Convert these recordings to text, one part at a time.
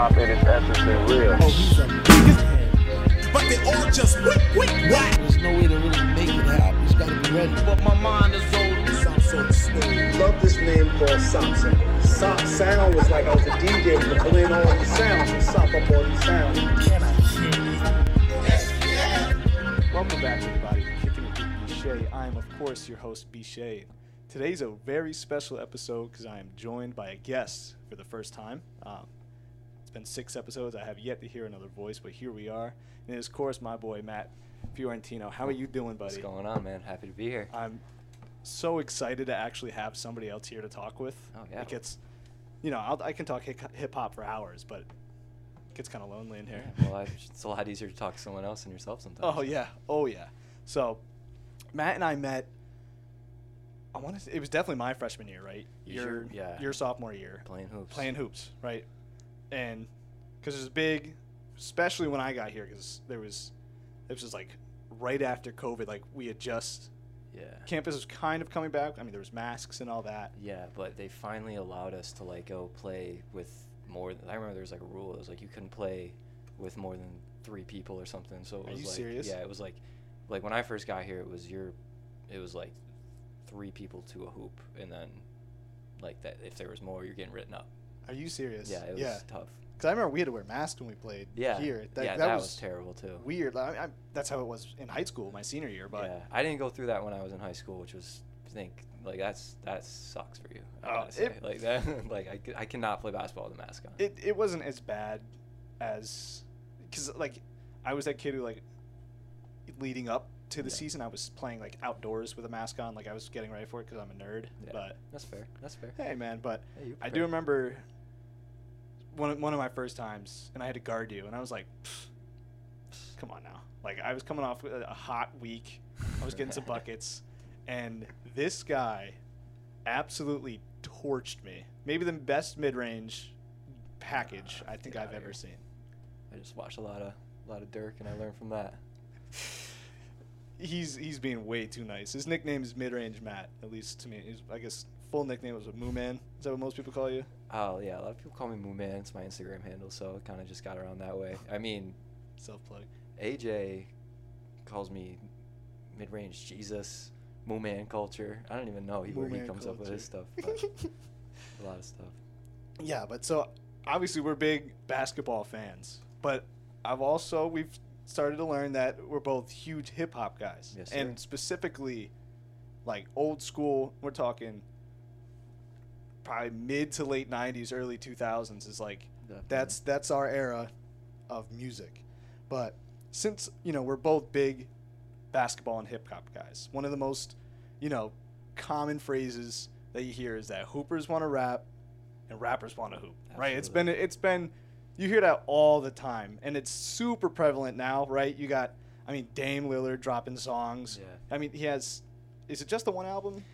hop in its essence and real. Oh, he's the biggest head. But they all just wick, wick, whack. There's no way to really make it happen. He's gotta be ready. But my mind is old. Sounds so smooth. love this name called Samson. Sop sound was like I was a DJ to blend all these sounds and sop up all these sounds. Welcome back, everybody. to Kicking It with BShea. I am, of course, your host, BShea. Today's a very special episode because I am joined by a guest for the first time. Um, it's been six episodes. I have yet to hear another voice, but here we are. And of course, my boy, Matt Fiorentino. How are you doing, buddy? What's going on, man? Happy to be here. I'm so excited to actually have somebody else here to talk with. Oh, yeah. It gets, you know, I'll, I can talk hip hop for hours, but it gets kind of lonely in here. well, I, it's a lot easier to talk to someone else than yourself sometimes. Oh yeah, oh yeah. So, Matt and I met. I want to. It was definitely my freshman year, right? You Your sure? Yeah. Your sophomore year, Playing hoops. playing hoops, right? And because it was big, especially when I got here, because there was, it was just like right after COVID. Like we had just Yeah. campus was kind of coming back. I mean, there was masks and all that. Yeah, but they finally allowed us to like go play with more. Than, I remember there was like a rule. It was like you couldn't play with more than three people or something. So it Are was you like, serious? Yeah, it was like, like when I first got here, it was your, it was like, three people to a hoop, and then, like that. If there was more, you're getting written up. Are you serious? Yeah, it was yeah. tough. Because I remember we had to wear masks when we played Yeah. here. That, yeah, that, was, was, terrible too. weird. I, I, that's how it was in high school, my senior year. But yeah, I didn't go through that when I was in high school, which was I think like that's that sucks for you. I Oh, it- like that, like I, I cannot play basketball with a mask on. it, it wasn't as bad as because like I was that kid who like leading up to the Yeah. season I was playing like outdoors with a mask on like I was getting ready for it because I'm a nerd Yeah. but that's fair. That's fair. hey man but Hey, I do remember one of, one of my first times and I had to guard you and I was like come on now like I was coming off a hot week I was getting some buckets and this guy absolutely torched me maybe the best mid-range package ah, I think I've ever here. seen I just watched a lot of a lot of Dirk, and I learned from that. he's he's being way too nice. His nickname is Mid Range Matt, at least to me. His, I guess full nickname was a Moo Man. Is that what most people call you? Oh yeah, a lot of people call me Moo Man. It's my Instagram handle, so it kind of just got around that way. I mean, Self plug. AJ calls me mid-range Jesus, Moo Man culture. I don't even know he, where he comes up with his stuff. a lot of stuff. Yeah, but so obviously we're big basketball fans, but I've also we've started to learn that we're both huge hip hop guys, Yes, and specifically like old school. We're talking probably mid to late '90s, early 2000s is like Definitely. that's that's our era of music. But since you know we're both big basketball and hip hop guys, one of the most you know common phrases that you hear is that hoopers want to rap and rappers want to hoop. Right? It's been it's been you hear that all the time, and it's super prevalent now. Right? You got I mean Dame Lillard dropping songs. Yeah. I mean he has. Is it just the one album?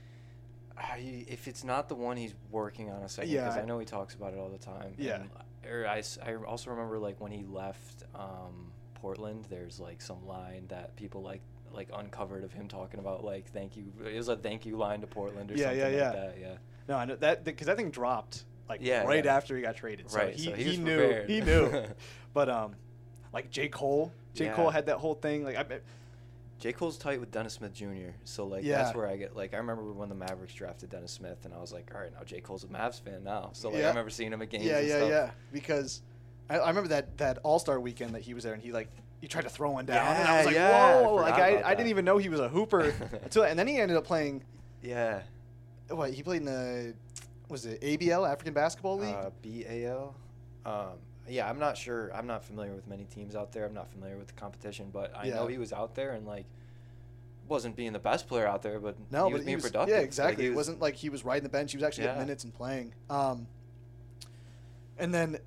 I, if it's not the one he's working on a second, Yeah, because I- I know he talks about it all the time. Yeah. and, or I, s- I also remember like when he left um, Portland, there's like some line that people like like uncovered of him talking about like thank you. It was a thank you line to Portland or Yeah, something yeah, like yeah. that. Yeah. No, I know that because that thing dropped like Yeah, right yeah. after he got traded. So Right, he, so he he, knew prepared. he knew. but um, like J Cole, J Yeah. Cole had that whole thing. Like I, bet- J. Cole's tight with Dennis Smith Jr. So like Yeah. that's where I get like I remember when the Mavericks drafted Dennis Smith and I was like, all right, now J. Cole's a Mavs fan now. So like Yeah. I remember seeing him at games. yeah, and yeah, stuff. yeah. Because I, I remember that that All Star weekend that he was there, and he like he tried to throw one down, and I was like, Yeah, yeah, I whoa! Like I, I didn't even know he was a hooper until, and then he ended up playing. Yeah. What he played in the was it ABL African Basketball League? Uh, BAL. Um, yeah, I'm not sure. I'm not familiar with many teams out there. I'm not familiar with the competition, but I know he was out there and like wasn't being the best player out there, but No, he was but being was, productive. Yeah, exactly. he it was- wasn't like he was riding the bench. He was actually getting Yeah. minutes and playing. Um, and then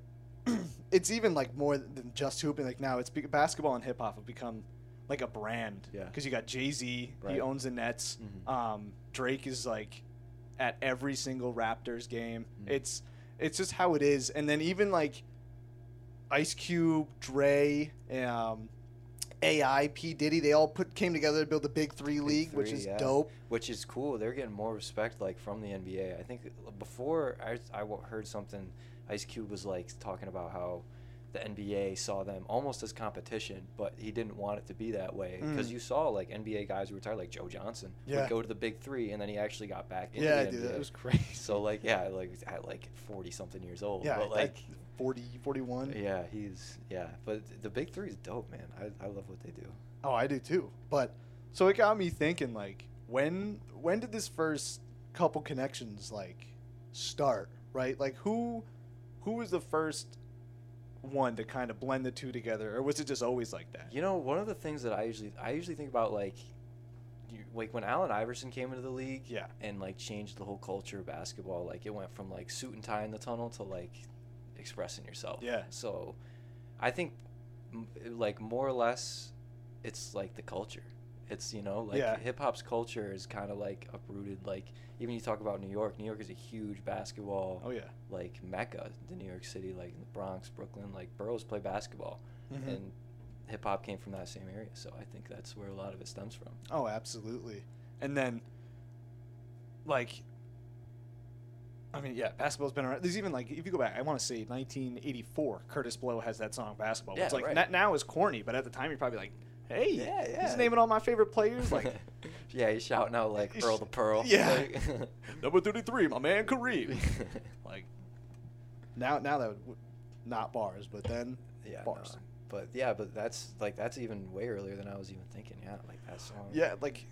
it's even like more than just hooping. Like now, it's basketball and hip hop have become like a brand. Yeah. Because you got Jay Z, he owns the Nets. Mhm. Um, Drake is like at every single Raptors game. Mhm. It's it's just how it is. And then even like Ice Cube, Dre, um, AI, P Diddy, they all put came together to build the Big Three Big League, which is yeah. dope. which is cool. They're getting more respect like from the NBA. I think before I I heard something. Ice Cube was like talking about how the NBA saw them almost as competition, but he didn't want it to be that way because Mm. you saw like NBA guys who retired, like Joe Johnson, Yeah. would go to the Big Three, and then he actually got back into Yeah, the dude, NBA. that was crazy. So like, yeah, like at like forty something years old, yeah, but like like, 40, 41. yeah, he's yeah, but the Big Three is dope, man. I I love what they do. Oh, I do too. But so it got me thinking like when when did this first couple connections like start, right? Like who who was the first one to kind of blend the two together or was it just always like that? You know, one of the things that I usually I usually think about like you, like when Allen Iverson came into the league Yeah. and like changed the whole culture of basketball, like it went from like suit and tie in the tunnel to like expressing yourself. Yeah. So I think m- like more or less it's like the culture. It's you know like Yeah. hip hop's culture is kind of like uprooted. Like even you talk about New York. New York is a huge basketball Oh yeah. like mecca. The New York City, like the Bronx, Brooklyn, like boroughs play basketball, Mhm. and hip hop came from that same area. So I think that's where a lot of it stems from. Oh, absolutely. And then, like, I mean, yeah, basketball's been around. There's even like, if you go back, I want to say 1984, Kurtis Blow has that song "Basketball." Yeah, it's like right. now is corny, but at the time you're probably like, "Hey, Yeah, yeah. he's naming all my favorite players." Like, yeah, he's shouting out like He's- Earl the Pearl. yeah. like- number 33, my man Kareem. like, now, now that would not bars, but then yeah, bars. no. But yeah, but that's like that's even way earlier than I was even thinking. Yeah, like that song. Yeah, like,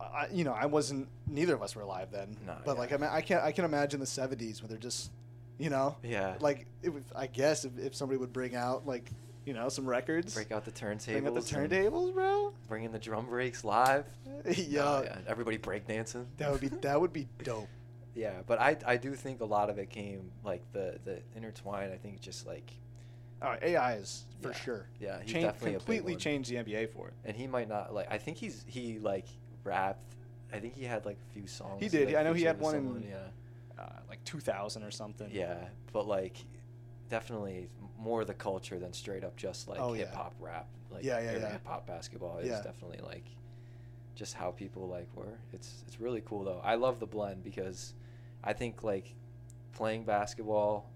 I, you know, I wasn't. Neither of us were alive then. No, but yeah. like, I mean, I can't. I can imagine the '70s when they're just, you know, Yeah. like it would, I guess if, if somebody would bring out like, you know, some records, break out the turntables. bring out the turntables, bro. Bring in the drum breaks live. yeah, Oh, yeah, everybody breakdancing. that would be that would be dope. Yeah, but I I do think a lot of it came like the the intertwine. I think just like Oh, AI is for Yeah. sure. Yeah, Change- definitely a big completely changed the NBA for it. and he might not like. I think he's he like rapped. I think he had like a few songs. He did. like, I know he had one in- yeah. Uh, like 2000 or something. Yeah, but like definitely more the culture than straight up just like Oh, hip hop rap. Like Yeah, yeah, yeah. Hip hop basketball is Yeah. definitely like just how people like were. It's it's really cool though. I love the blend because I think like playing basketball.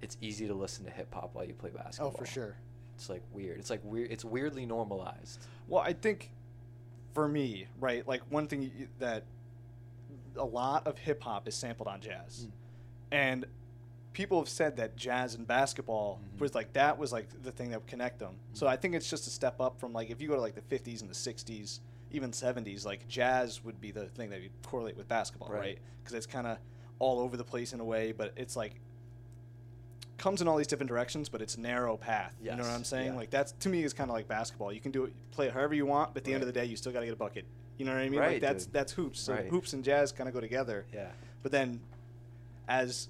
It's easy to listen to hip hop while you play basketball. Oh, for sure. It's like weird. It's like weird. It's weirdly normalized. Well, I think for me, right, like one thing that a lot of hip hop is sampled on jazz. Mm. And people have said that jazz and basketball Mhm. was like that was like the thing that would connect them. So I think it's just a step up from like if you go to like the 50s and the 60s, even 70s, like jazz would be the thing that you correlate with basketball, Right. right? Because it's kind of all over the place in a way, but it's like comes in all these different directions, but it's narrow path. You know what I'm saying? yeah. Like that's to me is kind of like basketball. You can do it, play it however you want, but at the end of the day, you still got to get a bucket. You know what I mean? Right, like that's dude. that's hoops. So Right. hoops and jazz kind of go together. Yeah. But then, as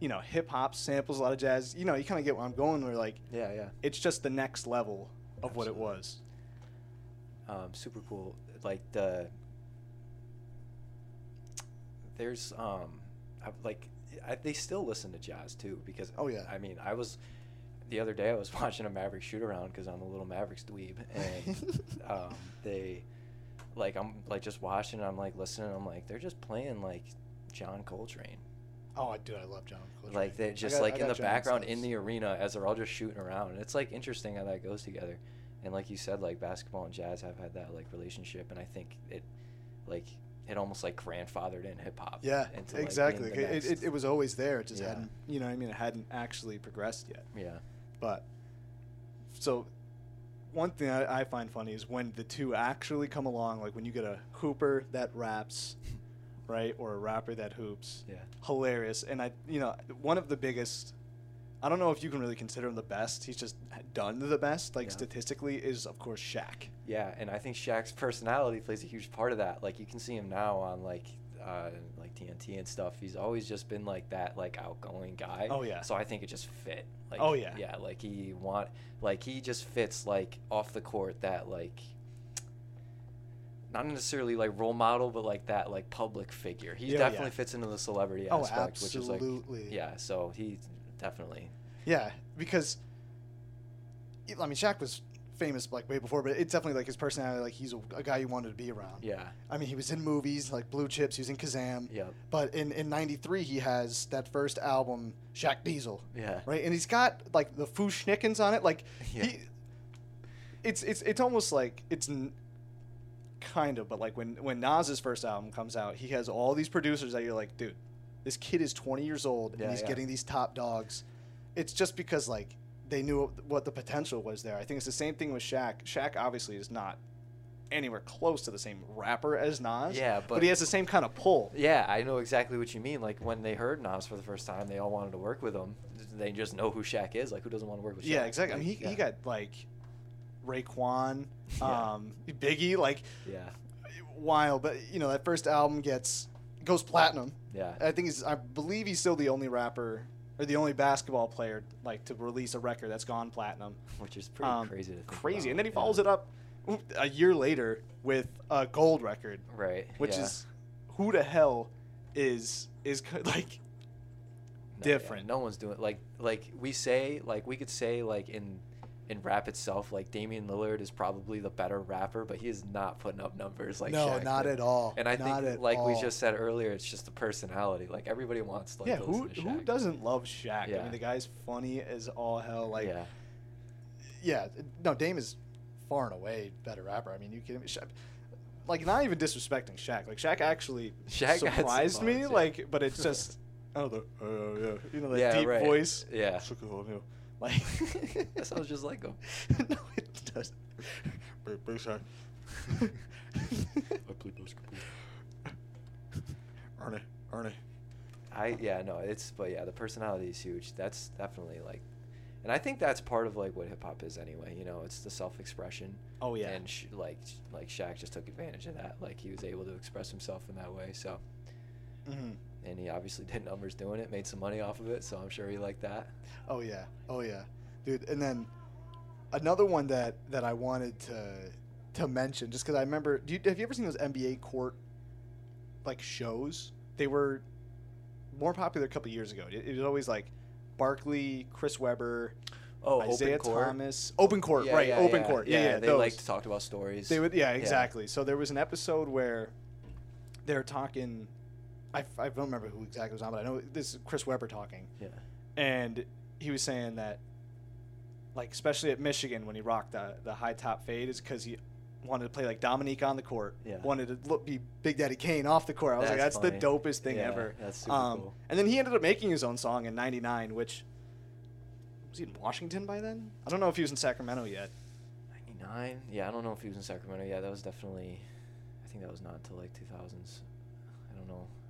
you know, hip hop samples a lot of jazz. You know, you kind of get where I'm going. Where like Yeah. Yeah. it's just the next level of what it was. um, super cool. Like the there's um I, like I, they still listen to jazz too because Oh, yeah. I mean I was the other day I was watching a Maverick shoot around because I'm a little Mavericks dweeb and um, they like I'm like just watching I'm like listening I'm like they're just playing like John Coltrane Oh, I do. I love John. Coltrane. like they just got- like I in the got John's background in the arena as they're all just shooting around and it's like interesting how that goes together and like you said like basketball and jazz have had that like relationship and i think it like it almost like grandfathered in hip-hop Yeah, into, like, exactly. It, it, it was always there. It just Yeah. hadn't, you know, what I mean, it hadn't actually progressed yet. yeah But so one thing I, I find funny is when the two actually come along, like when you get a hooper that raps, right, or a rapper that hoops. yeah Hilarious. And I, you know, one of the biggest. I don't know if you can really consider him the best. He's just done the best, like Yeah. statistically, is of course Shaq. yeah and i think Shaq's personality plays a huge part of that like you can see him now on like uh, like TNT and stuff. He's always just been like that, like outgoing guy. Oh, yeah. So I think it just fit. Like, Oh, yeah. Yeah, like he want, like he just fits like off the court that like not necessarily like role model, but like that like public figure. He Yeah, definitely yeah. fits into the celebrity Oh, aspect, which is like yeah. So he definitely Yeah, because I mean, Shaq was famous like way before, but it's definitely like his personality. Like he's a, a guy you wanted to be around. Yeah. I mean, he was in movies like Blue Chips. He was in Kazam. Yeah. But in in '93, he has that first album, Shaq Diesel. Yeah. Right, and he's got like the Fu-Schnickens on it. Like, Yeah. he, it's it's it's almost like it's. Kind of, but like when when Nas's first album comes out, he has all these producers that you're like, dude, this kid is 20 years old Yeah, and he's yeah. getting these top dogs. It's just because like they knew what the potential was there. I think it's the same thing with Shaq. Shaq obviously is not anywhere close to the same rapper as Nas. Yeah, but, but- he has the same kind of pull. Yeah, I know exactly what you mean. Like when they heard Nas for the first time, they all wanted to work with him. They just know who Shaq is. Like who doesn't want to work with Shaq? Yeah, exactly. I mean, he, Like, he got like Raekwon, Yeah. um, Biggie, like Yeah. wild. But you know, that first album gets goes platinum. Yeah. I think he's, I believe he's still the only rapper or the only basketball player like to release a record that's gone platinum. Which is pretty Um, crazy to think crazy. about. And then he Yeah. follows it up a year later with a gold record, Right. which yeah. is who the hell is is like No, yeah, different. No one's doing like like we say like we could say like in in rap itself like Damian Lillard is probably the better rapper, but he is not putting up numbers like no, Shaq not did. at all. And I Not think like we just said earlier, it's just the personality. Like everybody wants like yeah, to who who doesn't love Shaq? I mean, the guy's funny as all hell. Like, yeah. yeah, no, Dame is far and away better rapper. I mean, you kidding me? Shaq, like, not even disrespecting Shaq. Like, Shaq actually Shaq surprised me. yeah. Like, but it's just, oh, the, uh, yeah, you know, that Yeah, deep right. voice. Yeah. Shook it all, you know, Like, That sounds just like him. no, it does. Big, big Shaq. I play basketball. Ernie, Ernie. I yeah no it's but yeah the personality is huge. That's definitely like, and I think that's part of like what hip hop is anyway. You know, it's the self expression. Oh, yeah. And sh- like like Shaq just took advantage of that. Like he was able to express himself in that way. So hmm and he obviously did numbers doing it, made some money off of it. So I'm sure he liked that. Oh yeah, oh yeah, dude. And then another one that that I wanted to to mention, just because I remember. Do you, have you ever seen those NBA court like shows? They were more popular a couple years ago. It, it was always like Barkley, Chris Webber, Oh, Isaiah open court. Thomas, open court, Yeah, right? yeah, open yeah. court, yeah, yeah. they those. like to talk about stories. They would, yeah, exactly. So there was an episode where they're talking. I, I don't remember who exactly was on, but I know this is Chris Webber talking Yeah. and he was saying that like especially at Michigan when he rocked the the high top fade is because he wanted to play like Dominique on the court, Yeah. wanted to look be Big Daddy Kane off the court. I was like, That's that's the funny. dopest thing Yeah, ever. that's super um, cool. And then he ended up making his own song in '99, which was he in Washington by then? I don't know if he was in Sacramento yet. 99. Yeah, I don't know if he was in Sacramento. Yeah, that was definitely. I think that was not until like 2000s.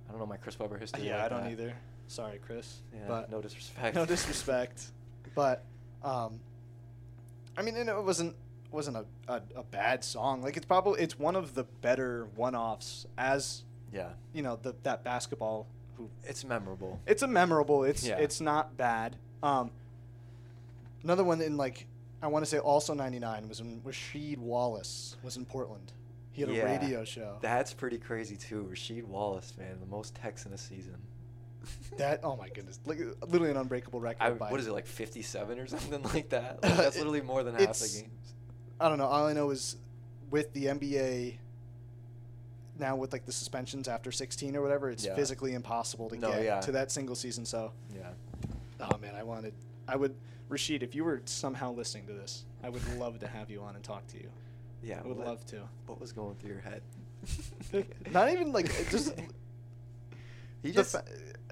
I don't know. I don't know my Chris Webber history. yeah, like I don't that. either. Sorry, Chris. Yeah, but no disrespect. no disrespect, but um, I mean, and it wasn't wasn't a, a, a bad song. Like it's probably it's one of the better one-offs as yeah, you know the that basketball. Who it's memorable. it's a memorable. It's Yeah. it's not bad. Um, another one in like I want to say also '99 was when Rasheed Wallace was in Portland. He had a radio show. That's pretty crazy too. Rasheed Wallace, man, the most techs in a season. That oh my goodness, like literally an unbreakable record. I, by, what is it like 57 or something like that? Like, that's It- literally more than half the games. I don't know. All I know is with the NBA now with like the suspensions after 16 or whatever, it's Yeah. physically impossible to No, get yeah. to that single season. So, Yeah. oh man, I wanted, I would, Rasheed, if you were somehow listening to this, I would love to have you on and talk to you. Yeah. I would what, love to. What was going through your head? Not even like just. He just. fa-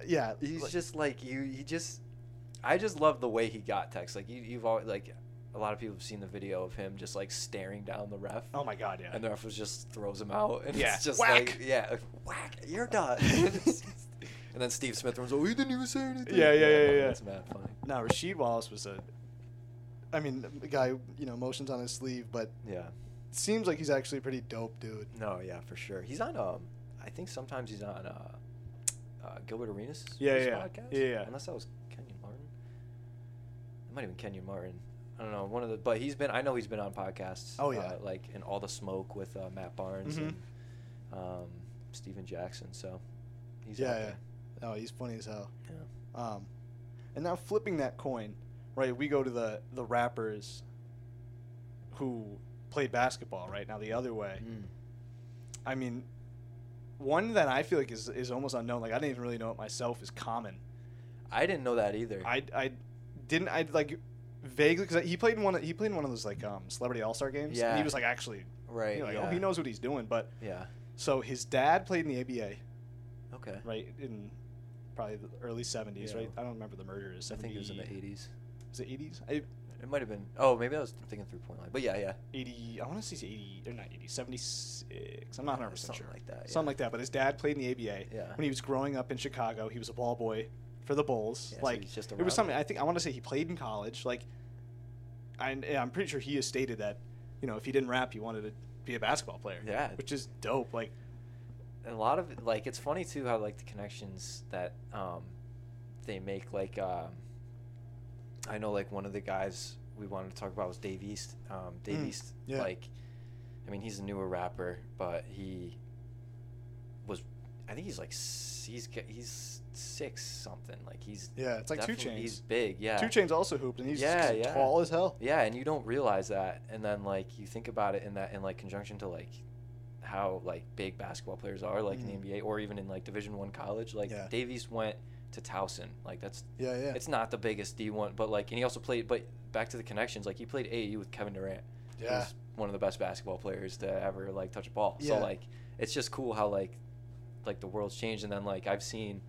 yeah, He's like- just like you. He just. I just love the way he got techs. Like you, you've always like. A lot of people have seen the video of him just like staring down the ref. Oh my god, yeah. And the ref was just throws him out, and Yeah. it's just Whack! like, yeah, whack, you're done. and then Steve Smith runs, oh, he didn't even say anything. Yeah, yeah, yeah, yeah. That's mad funny. Now Rasheed Wallace was a. I mean, a guy, you know, motions on his sleeve, but Yeah. Seems like he's actually a pretty dope dude. No, yeah, for sure. He's on. Um, I think sometimes he's on. Uh, uh, Gilbert Arenas. Yeah, yeah, podcast. yeah, yeah. Unless that was Kenyon Martin. It might have been Kenyon Martin. I don't know. One of the, but he's been. I know he's been on podcasts. Oh, yeah. Uh, like in All the Smoke with uh, Matt Barnes Mhm. and um, Stephen Jackson. So he's yeah, yeah. Oh, he's funny as hell. Yeah. Um, and now flipping that coin, right? We go to the the rappers who played basketball. Right now, the other way. Mm. I mean, one that I feel like is is almost unknown. Like I didn't even really know it myself. Is Common. I didn't know that either. I I didn't I like vaguely because he played in one of- he played in one of those like um celebrity all star games. and Yeah. he was like actually right. you know, like yeah. oh he knows what he's doing. But Yeah. so his dad played in the ABA Okay. right in probably the early seventies. Yeah. Right. I don't remember the murder. Is I think it was in the 80s. Is it eighties? It might have been. Oh, maybe I was thinking three point line. But yeah, yeah. 80 I want to say 80 or not 80 76 I'm not 100% Something sure like that, yeah. something like that but his dad played in the ABA Yeah. when he was growing up in Chicago he was a ball boy for the Bulls Yeah, so like just it was something. I think I want to say he played in college like I, I'm pretty sure he has stated that you know if he didn't rap he wanted to be a basketball player Yeah. which is dope like And a lot of it- like it's funny too how like the connections that um they make like um I know like one of the guys we wanted to talk about was Dave East. Um Dave Mm, East yeah. like I mean he's a newer rapper, but he was I think he's like he's he's six something. Like he's yeah it's like 2 Chainz. He's big, yeah. 2 Chainz also hooped and he's Yeah, yeah. tall as hell Yeah, and you don't realize that, and then like you think about it in that in like conjunction to like how like big basketball players are, like Mhm. in the NBA or even in like Division One college. Like Yeah. Dave East went to Towson, like that's yeah yeah it's not the biggest D one, but like and he also played. But back to the connections, like he played AAU with Kevin Durant. yeah who's one of the best basketball players to ever like touch a ball. Yeah. So like it's just cool how like like the world's changed, and then like I've seen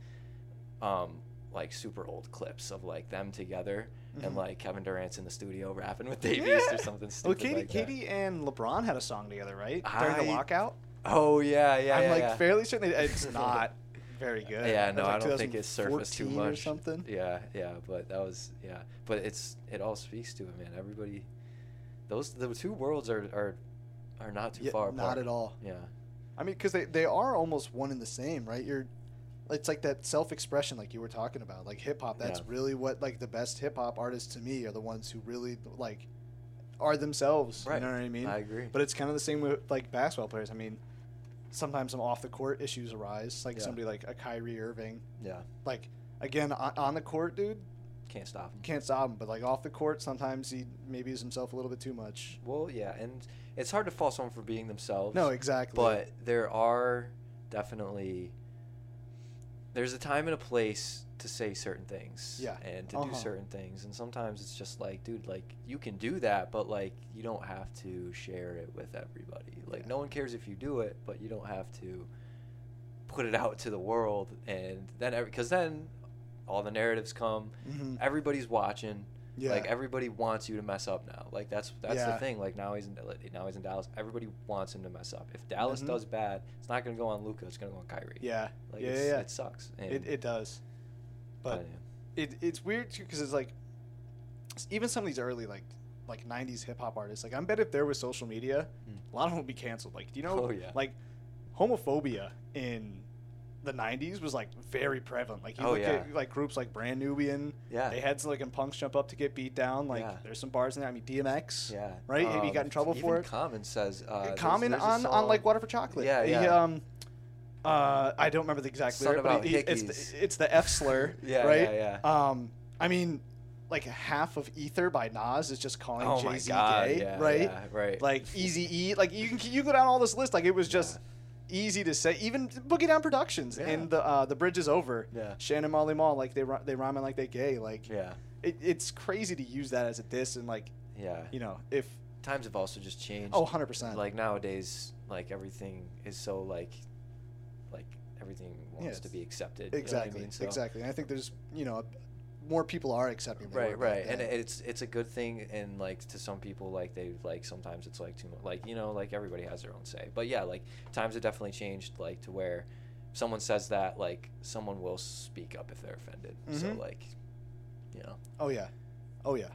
um like super old clips of like them together. And Mhm. like Kevin Durant's in the studio rapping with Dave East Yeah. or something well KD like. KD and LeBron had a song together right during the lockout Oh yeah, yeah, I'm yeah. like yeah. fairly certain it's not very good. Yeah, no, was I don't think it surfaced too 2014 or much. something. Yeah, yeah, but that was yeah, but it's it all speaks to it, man. Everybody, those the two worlds are are are not too Yeah, far apart. not at all. Yeah, I mean, because they, they are almost one and the same, right? You're, it's like that self expression, like you were talking about, like hip hop. That's Yeah. really what like the best hip hop artists to me are the ones who really like are themselves. Right. You know what I mean? I agree. But it's kind of the same with like basketball players. I mean, sometimes some off the court issues arise, like Yeah. somebody like a Kyrie Irving. yeah, Like again, on, on the court, dude, can't stop him. can't stop him. But like off the court, sometimes he maybe is himself a little bit too much. Well, yeah, and it's hard to fault someone for being themselves. No, exactly. But there are definitely there's a time and a place to say certain things Yeah. and to Uh-huh. do certain things and sometimes it's just like dude like you can do that but like you don't have to share it with everybody like Yeah. no one cares if you do it but you don't have to put it out to the world and then because then all the narratives come Mhm. everybody's watching Yeah. like everybody wants you to mess up now. Like that's that's Yeah. the thing. Like now he's in now he's in Dallas. Everybody wants him to mess up. If Dallas Mhm. does bad, it's not going to go on Luka. It's going to go on Kyrie. yeah, Like yeah, yeah, it sucks. And, It, it does. But it, it's weird too because it's like even some of these early like like 90s hip hop artists like I bet if there was social media Mm. a lot of them would be canceled like do you know Oh, yeah. like homophobia in the 90s was like very prevalent like you Oh, look yeah. at like groups like Brand Nubian Yeah. they had some like in punks jump up to get beat down like Yeah. there's some bars in there I mean DMX yeah. right Have he Um, got in trouble even for it Common says uh, Common there's a on on like Water for Chocolate Yeah, He, yeah. um uh I don't remember the exact lyric but he- he- it's the, it's the F slur Yeah, right yeah, um, I mean, like half of Ether by Nas is just calling Oh Jay Z gay, yeah, right? yeah, right. Like Easy E, like you can you go down all this list. Like it was just easy to say. Even Boogie Down Productions Yeah. and the uh, the Bridge is over. Yeah. Shannon Marley Marl, like they they rhyming like they gay. Like Yeah. it, it's crazy to use that as a diss and like Yeah. you know if Times have also just changed. oh 100 percent Like nowadays, like everything is so like, like everything wants Yeah, to be accepted. you know I exactly mean? So- exactly. And I think there's you know more people are accepting. right right and it's it's a good thing and like to some people like they like sometimes it's like too much like you know like everybody has their own say but yeah like times have definitely changed like to where someone says that like someone will speak up if they're offended so Mhm. like you know Oh yeah, oh yeah.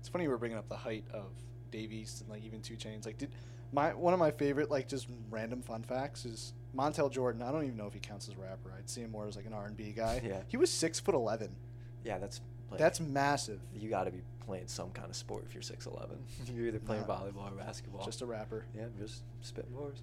It's funny we're bringing up the height of Dave East and like even 2 Chainz. Like, did my one of my favorite like just random fun facts is Montell Jordan. I don't even know if he counts as a rapper. I'd see him more as like an R and B guy. Yeah. He was six foot eleven. Yeah that's like, That's massive. you got to be playing some kind of sport if you're 6'11 you're either playing volleyball or basketball Just a rapper. yeah just spitting bars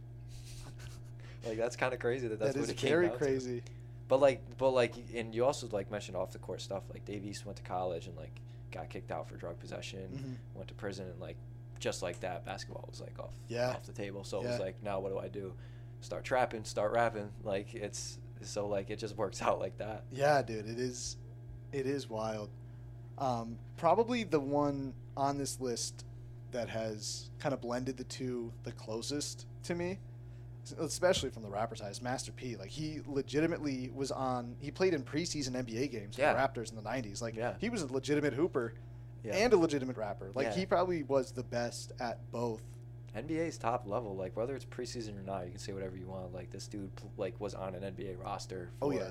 like that's kind of crazy that that's That what it came very down to. crazy. But like, but like, and you also like mentioned off the court stuff. Like Dave East went to college and like got kicked out for drug possession, Mhm. went to prison and like just like that, basketball was like off Yeah. off the table. So it was like, now what do I do? Start trapping, start rapping. Like it's so like it just works out like that. Yeah, dude, it is, it is wild. Um, probably the one on this list that has kind of blended the two the closest to me, especially from the rapper side, is Master P. Like he legitimately was on. He played in preseason NBA games for Yeah. the Raptors in the '90s. Like Yeah. he was a legitimate hooper Yeah. and a legitimate rapper. Like he probably was the best at both. NBA's top level, like whether it's preseason or not, you can say whatever you want. Like this dude, like was on an NBA roster. For, Oh, yeah.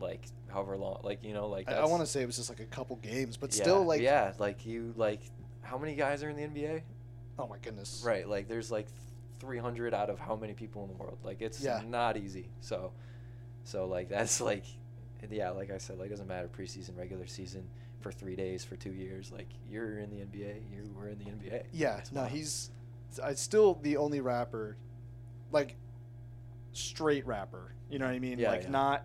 Like however long, like you know, like I, I want to say it was just like a couple games, but yeah, still, like, yeah, like you, like how many guys are in the NBA? oh my goodness, Right, like there's like 300 out of how many people in the world? Like it's Yeah. not easy. So, so like that's like, yeah, like I said, like it doesn't matter preseason, regular season for three days for two years. Like you're in the NBA, you were in the NBA. Yeah, no, wild. he's I still the only rapper, like straight rapper. You know what I mean? Yeah, like yeah. not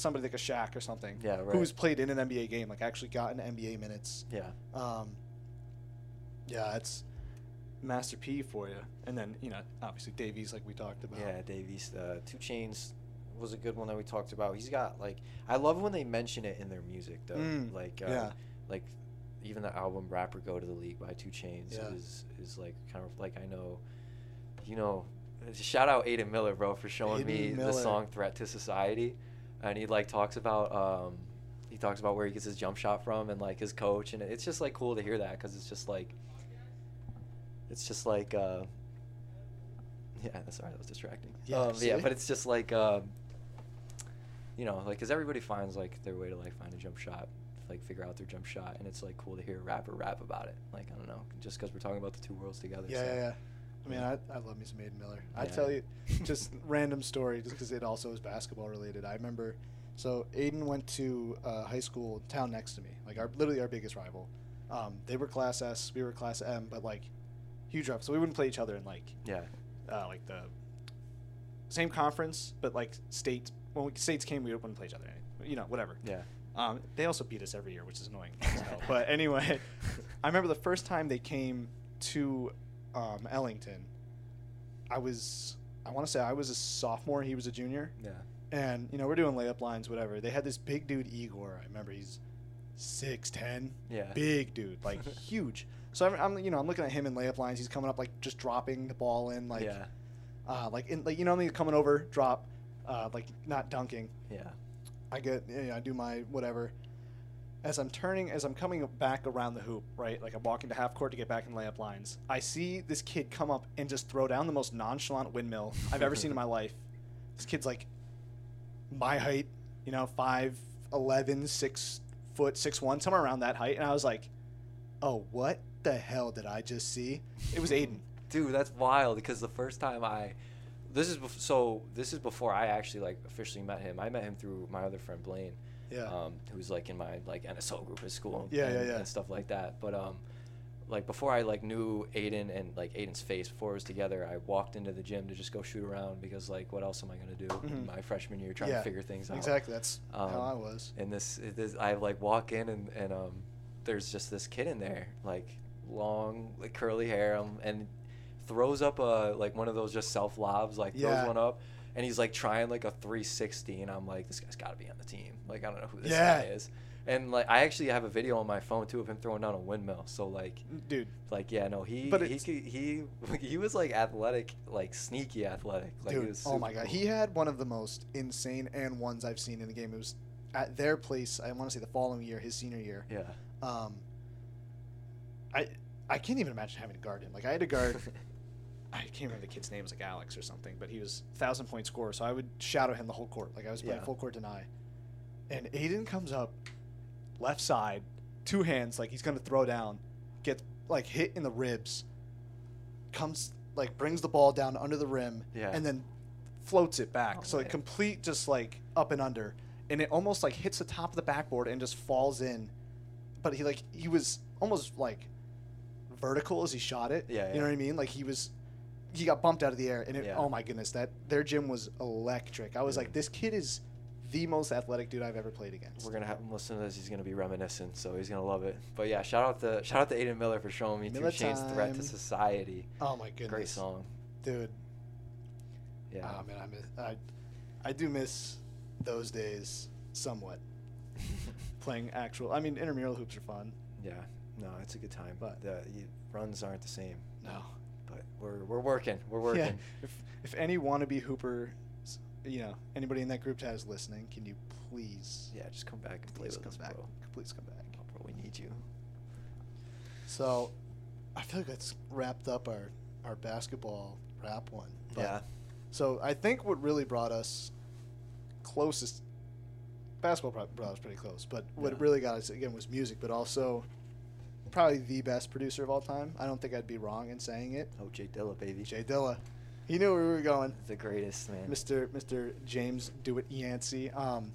somebody like a Shaq or something. Yeah, right. Who's played in an NBA game, like actually gotten NBA minutes. yeah, Um, yeah, it's Master P for you, and then you know obviously Dave East, like we talked about. yeah. Dave East, uh, 2 Chainz was a good one that we talked about. He's got like I love when they mention it in their music though. Mm, like uh, yeah. like even the album "Rap or Go to the League" by 2 Chainz Yeah. is is like kind of like I know, you know, shout out Aiden Miller, bro, for showing me Aiden the song "Threat to Society," and he like talks about um he talks about where he gets his jump shot from and like his coach, and it's just like cool to hear that because it's just like it's just like uh yeah sorry that was distracting Yeah, um, yeah but it's just like um you know like because everybody finds like their way to like find a jump shot like figure out their jump shot and it's like cool to hear a rapper rap about it like i don't know just because we're talking about the two worlds together Yeah, so. yeah, yeah. I mean, I, I love me some Aiden Miller. I Yeah. tell you, just random story, just because it also is basketball related. I remember, so Aiden went to uh, high school town next to me, like our literally our biggest rival. Um, they were class S, we were class M, but like huge rival. So we wouldn't play each other in like yeah uh, like the same conference, but like states. When we, states came, we wouldn't play each other. You know, whatever. yeah Um, they also beat us every year, which is annoying. as hell. but anyway, I remember the first time they came to um, Ellington. I was, I want to say I was a sophomore. He was a junior, yeah and you know we're doing layup lines, whatever. They had this big dude Igor. I remember he's six ten, yeah big dude, like huge. So I'm, I'm, you know, I'm looking at him in layup lines. He's coming up like just dropping the ball in, like, yeah uh, like in, like you know, he's coming over, drop, uh, like not dunking. yeah I get, you know, I do my whatever. As I'm turning, as I'm coming back around the hoop, right? Like I'm walking to half court to get back in layup lines. I see this kid come up and just throw down the most nonchalant windmill I've ever seen in my life. This kid's like my height, you know, 5'11, 6 foot, 6'1, somewhere around that height. And I was like, oh, what the hell did I just see? It was Aiden. dude that's wild because the first time i this is bef- so this is before i actually like officially met him i met him through my other friend blaine Yeah. um, who's like in my like NSO group at school, Yeah, and, yeah, yeah. and stuff like that. But um, like before I like knew Aiden and like Aiden's face before it was together, I walked into the gym to just go shoot around because like what else am I gonna do in Mhm. my freshman year trying Yeah, to figure things out? exactly. That's how Um, I was. And this, this I like walk in and and um, there's just this kid in there like long like curly hair um, and throws up a like one of those just self lobs like Yeah. throws one up. And he's like trying like a 360, and I'm like, this guy's got to be on the team. Like, I don't know who this Yeah. guy is. And like, I actually have a video on my phone too of him throwing down a windmill. So like, Dude, like yeah, no, he But he he he was like athletic, like sneaky athletic. Like, Dude, oh my god, cool. he had one of the most insane and ones I've seen in the game. It was at their place. I want to say the following year, his senior year. Yeah. Um, I I can't even imagine having to guard him. Like I had to guard. I can't remember the kid's name. It was like Alex or something, but he was thousand point scorer. So I would shadow him the whole court. Like I was playing Yeah. full court deny, and Aiden comes up, left side, two hands, like he's gonna throw down, gets like hit in the ribs, comes like brings the ball down under the rim, Yeah. and then floats it back. Oh, so like complete just like up and under, and it almost like hits the top of the backboard and just falls in. But he like he was almost like vertical as he shot it. Yeah, You know what I mean? Like he was he got bumped out of the air and it, Yeah. oh my goodness, that their gym was electric. I was like, this kid is the most athletic dude I've ever played against. We're gonna have him listen to this. He's gonna be reminiscent, so he's gonna love it. But yeah, shout out to shout out to Aiden Miller for showing me Miller Chain's "Threat to. Society." oh my goodness, Great song. dude. Yeah. Oh man, I miss I, I do miss those days somewhat. Playing actual, I mean, intramural hoops are fun. yeah. No, it's a good time, But- the runs aren't the same. No, But we're we're working. We're working. Yeah. If if any wannabe hooper, you know, anybody in that group has listening, can you please, Yeah, just come back and play please with come us, back? bro. Please come back. Oh, bro, we need you. So, I feel like that's wrapped up our our basketball rap one. But- yeah. So I think what really brought us closest, basketball brought us pretty close, but what Yeah. really got us again was music, but also probably the best producer of all time. I don't think I'd be wrong in saying it. Oh, J Dilla, baby. J Dilla. He knew where we were going. The greatest man. Mr. Mr. James Dewitt Yancey. Um,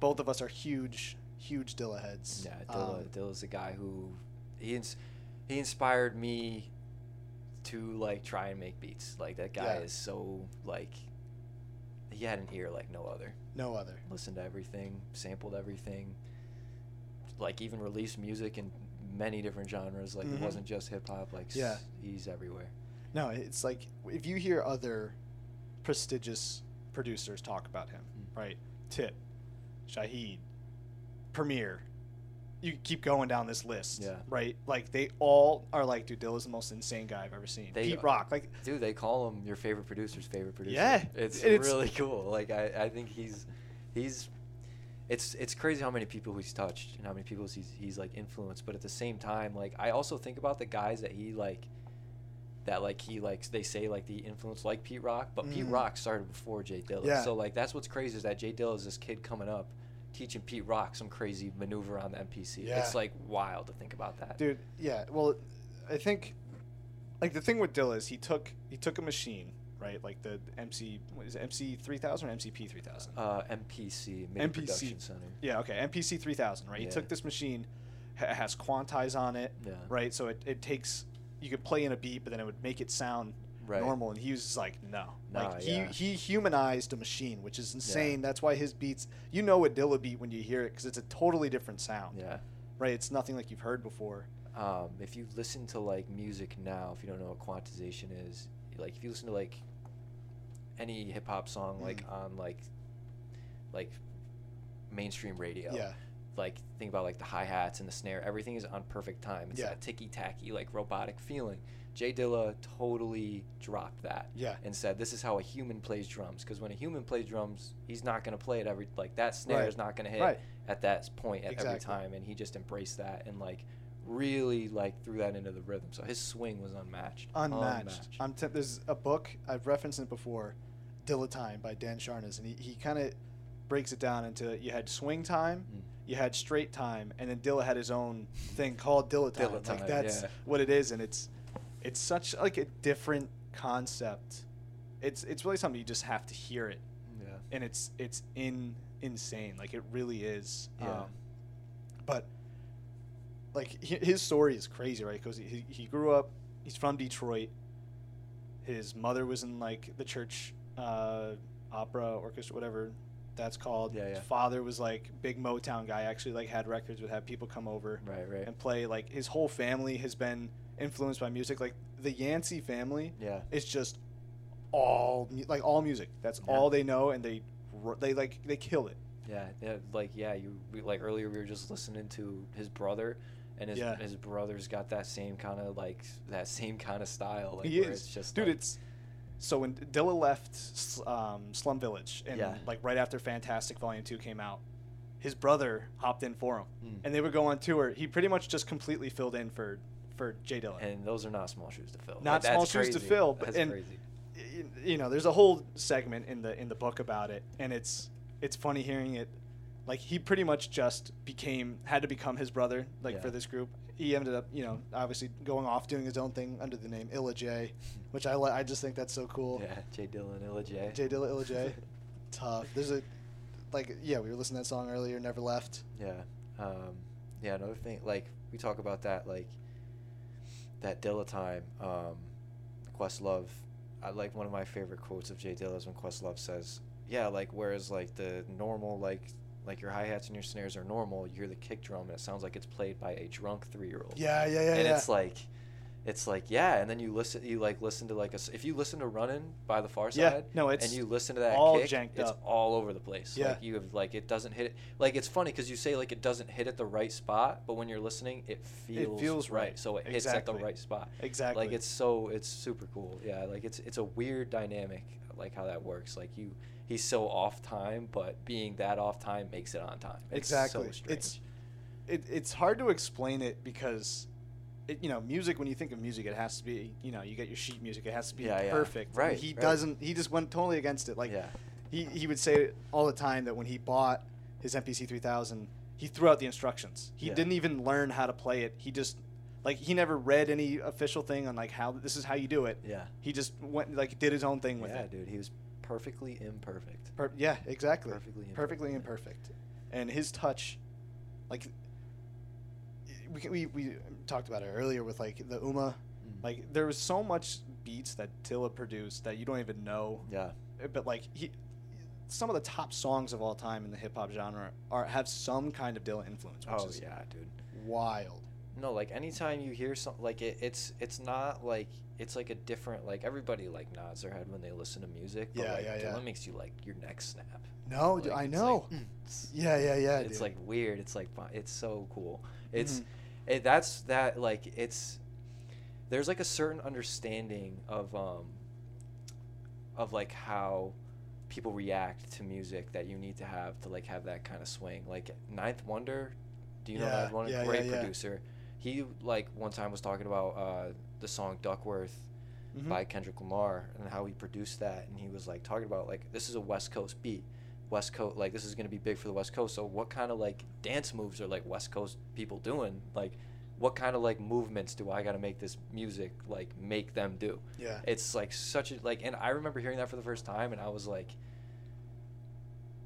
both of us are huge, huge Dilla heads. Yeah, Dilla, Um, Dilla's a guy who he ins- he inspired me to like try and make beats. Like that guy Yeah. is so like he had an ear like no other. no other. Listened to everything, sampled everything. Like even released music in many different genres. Like Mhm. it wasn't just hip hop. Like Yeah. he's everywhere. No, it's like if you hear other prestigious producers talk about him, Mm. right? Tip, Shaheed, Premier. You keep going down this list, Yeah. right? Like they all are like, dude, Dilla's the most insane guy I've ever seen. They- Pete Rock, like, Dude, they call him your favorite producer's favorite producer. Yeah, it's it's- really cool. Like I, I think he's, he's, it's it's crazy how many people he's touched and how many people he's he's like influenced. But at the same time, like I also think about the guys that he like, that like he likes. They say like the influence like Pete Rock, but Pete Mhm. Rock started before J Dilla. Yeah. So like that's what's crazy is that J Dilla is this kid coming up, teaching Pete Rock some crazy maneuver on the MPC. Yeah. It's like wild to think about that. dude, yeah. Well, I think, like the thing with Dilla is he took he took a machine, right? Like the MC, what is it, MC three thousand or MCP three thousand? Uh, MPC, Mini MPC. Production Center. Yeah, okay. MPC 3000, right? He took this machine, ha- has quantize on it, Yeah. right? So it, it takes, you could play in a beat, but then it would make it sound Right. normal. And he was just like, no. Nah, like, he, yeah. he humanized a machine, which is insane. That's why his beats, you know a Dilla beat when you hear it because it's a totally different sound, Yeah. right? It's nothing like you've heard before. um, if you listen to like music now, if you don't know what quantization is, like if you listen to like any hip hop song like Mm. on like like mainstream radio, Yeah. like think about like the hi hats and the snare, everything is on perfect time. It's Yeah. that ticky tacky like robotic feeling. J Dilla totally dropped that Yeah. and said this is how a human plays drums because when a human plays drums, he's not gonna play it every like that snare Right. is not gonna hit Right. at that point at every time and he just embraced that and like really like threw that into the rhythm so his swing was unmatched Unmatched. I'm t- there's a book, I've referenced it before, Dilla Time by Dan Charnas, and he, he kind of breaks it down into you had swing time, Mm. you had straight time, and then Dilla had his own thing called Dilla Time. Dilla time like that's yeah. what it is, and it's it's such like a different concept. It's it's really something you just have to hear it, yeah and it's it's in insane. Like it really is. Yeah. Um, but like his story is crazy, right? Because he, he grew up. He's from Detroit. His mother was in like the church uh, opera orchestra, whatever that's called. Yeah, yeah. His father was like big Motown guy. Actually, like had records, would have people come over right right and play. Like his whole family has been influenced by music. Like the Yancey family yeah is just all like all music. That's Yeah. all they know, and they they like they kill it. yeah yeah like yeah you we, like earlier we were just listening to his brother and his Yeah. his brother's got that same kind of like that same kind of style like he where is, it's just dude. like- it's so when Dilla left um, Slum Village, and Yeah. like right after Fantastic Volume Two came out, his brother hopped in for him, Mm. and they would go on tour. He pretty much just completely filled in for for J Dilla. and those are not small shoes to fill Not Like, small shoes to fill, but- that's and- crazy you know, there's a whole segment in the in the book about it, and it's it's funny hearing it. Like he pretty much just became had to become his brother, like Yeah. for this group. He ended up, you know, obviously going off doing his own thing under the name Illa J, which I li- I just think that's so cool. yeah Jay Dillon Illa J J Dilla Illa J, tough. There's a like yeah, we were listening to that song earlier. Never left. Yeah. Um, yeah, another thing, like, we talk about that, like, that Dilla time, um, Questlove. I like one of my favorite quotes of J Dilla is when Questlove says, yeah, like whereas like the normal like like your hi hats and your snares are normal, you hear the kick drum and it sounds like it's played by a drunk three year old. Yeah, yeah, yeah, and yeah. it's like, it's like yeah, and then you listen, you like listen to like a if you listen to Running by the Pharcyde, Yeah, no, it's and you listen to that all kick, janked it's up. all over the place. Yeah. like you have like it doesn't hit it. Like it's funny because you say like it doesn't hit at the right spot, but when you're listening, it feels it feels right, right. so it hits at the right spot. Exactly. Like it's so it's super cool. Yeah, like it's it's a weird dynamic like how that works. Like you he's so off time, but being that off time makes it on time. It's exactly. So strange. it's it, it's hard to explain it because it, you know music when you think of music it has to be you know you get your sheet music it has to be Yeah, yeah. perfect and Right, he right. doesn't he just went totally against it like yeah. he, he would say all the time that when he bought his MPC 3000 he threw out the instructions he Yeah. didn't even learn how to play it he just like he never read any official thing on like how this is how you do it Yeah. he just went like did his own thing with Yeah, it Yeah, dude, he was perfectly imperfect. Per- yeah, exactly. Perfectly imperfect, Perfectly imperfect. And his touch, like, we, we we talked about it earlier with like the Ummah, Mm. like there was so much beats that Dilla produced that you don't even know. Yeah. Uh, But like he, some of the top songs of all time in the hip hop genre are have some kind of Dilla influence, which Oh is yeah, dude. wild. No, like anytime you hear something like it, it's it's not like it's like a different like everybody like nods their head when they listen to music. But Yeah, like, yeah, yeah. Dilla makes you like your neck snap. No, Like, I know. like, mm, yeah, yeah, yeah. it's dude. like weird. It's like it's so cool. It's Mhm. it, that's that like it's there's like a certain understanding of um of like how people react to music that you need to have to like have that kind of swing. Like Ninth Wonder, do you know Yeah, Ninth Wonder? yeah, Great yeah, yeah. producer. He like one time was talking about uh, the song Duckworth Mhm. by Kendrick Lamar and how he produced that and he was like talking about like this is a West Coast beat. West Coast like this is gonna be big for the West Coast. So what kind of like dance moves are like West Coast people doing? Like what kind of like movements do I gotta make this music like make them do? yeah. It's like such a like and I remember hearing that for the first time and I was like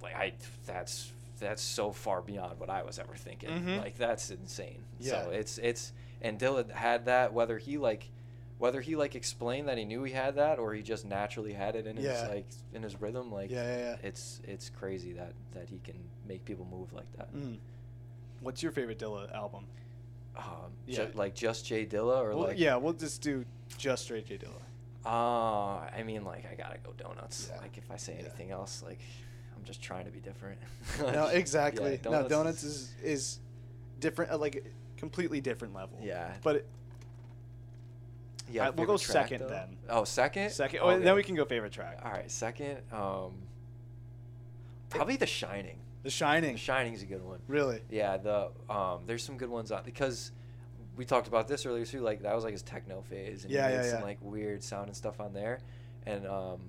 like I that's that's so far beyond what I was ever thinking. Mhm. Like that's insane. Yeah. So it's it's and Dilla had that whether he like whether he like explained that he knew he had that or he just naturally had it in his like in his rhythm like Yeah, yeah, yeah. it's it's crazy that that he can make people move like that. Mm. What's your favorite Dilla album? Um, Yeah. ju- like just J Dilla or Well, like yeah, we'll just do just straight J Dilla. Uh, I mean, like, I gotta go donuts. Yeah. Like, if I say Yeah. anything else, like, I'm just trying to be different. no, exactly. Yeah, no, donuts is is different, uh, like completely different level. Yeah. But it, Yeah, we'll go track, second though? then. Oh, second. second, oh, then we can go favorite track. All right, second. Um, probably The Shining. The Shining. The Shining is a good one. Really? Yeah, the um, there's some good ones on because we talked about this earlier too. Like that was like his techno phase, and Yeah, he yeah, made some yeah. like weird sound and stuff on there, and um,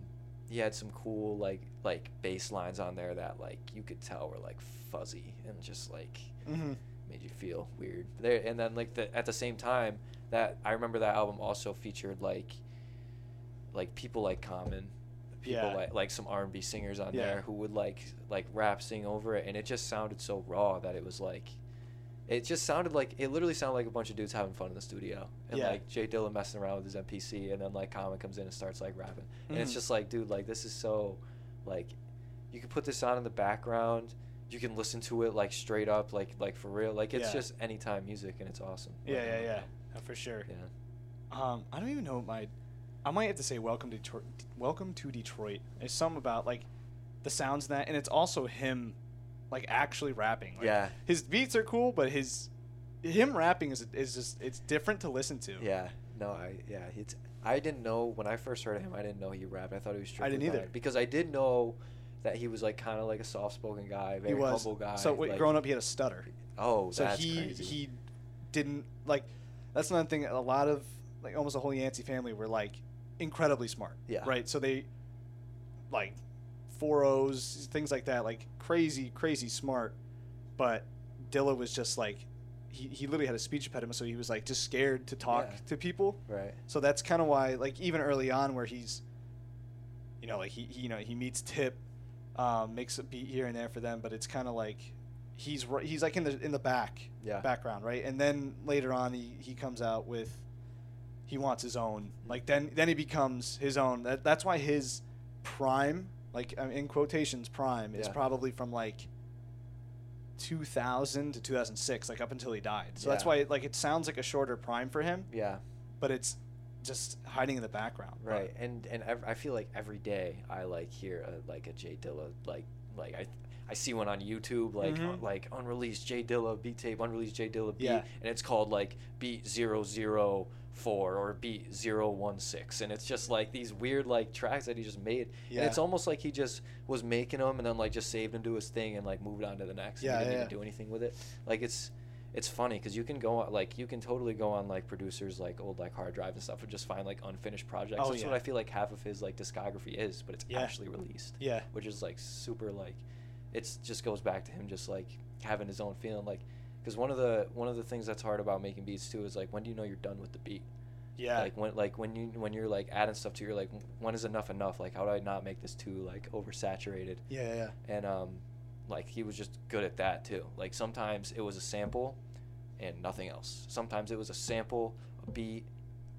he had some cool like like bass lines on there that like you could tell were like fuzzy and just like Mm-hmm. made you feel weird. There and then like the at the same time that I remember that album also featured like like people like Common, people Yeah. like like some R and B singers on Yeah. there who would like like rap sing over it, and it just sounded so raw that it was like. It just sounded like it literally sounded like a bunch of dudes having fun in the studio, and Yeah. like J Dilla messing around with his MPC, and then like Common comes in and starts like rapping, and it's Mhm. just like, dude, like this is so, like, you can put this on in the background, you can listen to it like straight up, like like for real, like it's Yeah. just anytime music, and it's awesome. Yeah, Like, yeah, yeah. No, for sure. yeah. Um, I don't even know what my. I might have to say "Welcome to Detroit." Welcome to Detroit. There's something about like the sounds in that, and it's also him, like actually rapping. Like, Yeah. His beats are cool, but his him rapping is is just it's different to listen to. Yeah, no, I yeah, it's. I didn't know when I first heard him. I didn't know he rapped. I thought he was. I didn't either. because I did know that he was like kind of like a soft-spoken guy, very he was. humble guy. So like- growing up, he had a stutter. Oh, So that's he crazy. he didn't like. That's another thing. A lot of like almost the whole Yancey family were like incredibly smart. Yeah. Right. So they like four O's, things like that, like crazy, crazy smart. But Dilla was just like he, he literally had a speech impediment, so he was like just scared to talk Yeah. to people. right. So that's kind of why, like, even early on, where he's, you know, like he, he you know he meets Tip, um, makes a beat here and there for them, but it's kind of like he's he's like in the in the back Yeah. background, right? And then later on, he, he comes out with he wants his own. Like then then he becomes his own. That, that's why his prime like in quotations, prime is Yeah. probably from like 2000 to 2006, like up until he died. So that's Yeah. why like it sounds like a shorter prime for him, Yeah. but it's just hiding in the background. But- Right, and and ev- I feel like every day I like hear a, like a J Dilla like like I I see one on YouTube like Mhm. uh, like unreleased J Dilla beat tape unreleased J Dilla beat Yeah. and it's called like beat 004 or beat 016 and it's just like these weird like tracks that he just made Yeah. and it's almost like he just was making them and then like just saved them to his thing and like moved on to the next Yeah, and he didn't yeah, even do anything with it like it's it's funny because you can go on like you can totally go on like producers like old like hard drive and stuff and just find like unfinished projects. Oh, That's yeah. what I feel like half of his like discography is, but it's Yeah. actually released. Yeah. Which is like super like, it's just goes back to him just like having his own feeling like, because one of the one of the things that's hard about making beats too is like when do you know you're done with the beat? Yeah. Like when like when you when you're like adding stuff to you're like when is enough enough? Like how do I not make this too like oversaturated? yeah, yeah, yeah. and um, like he was just good at that too. Like sometimes it was a sample, and nothing else. Sometimes it was a sample, a beat,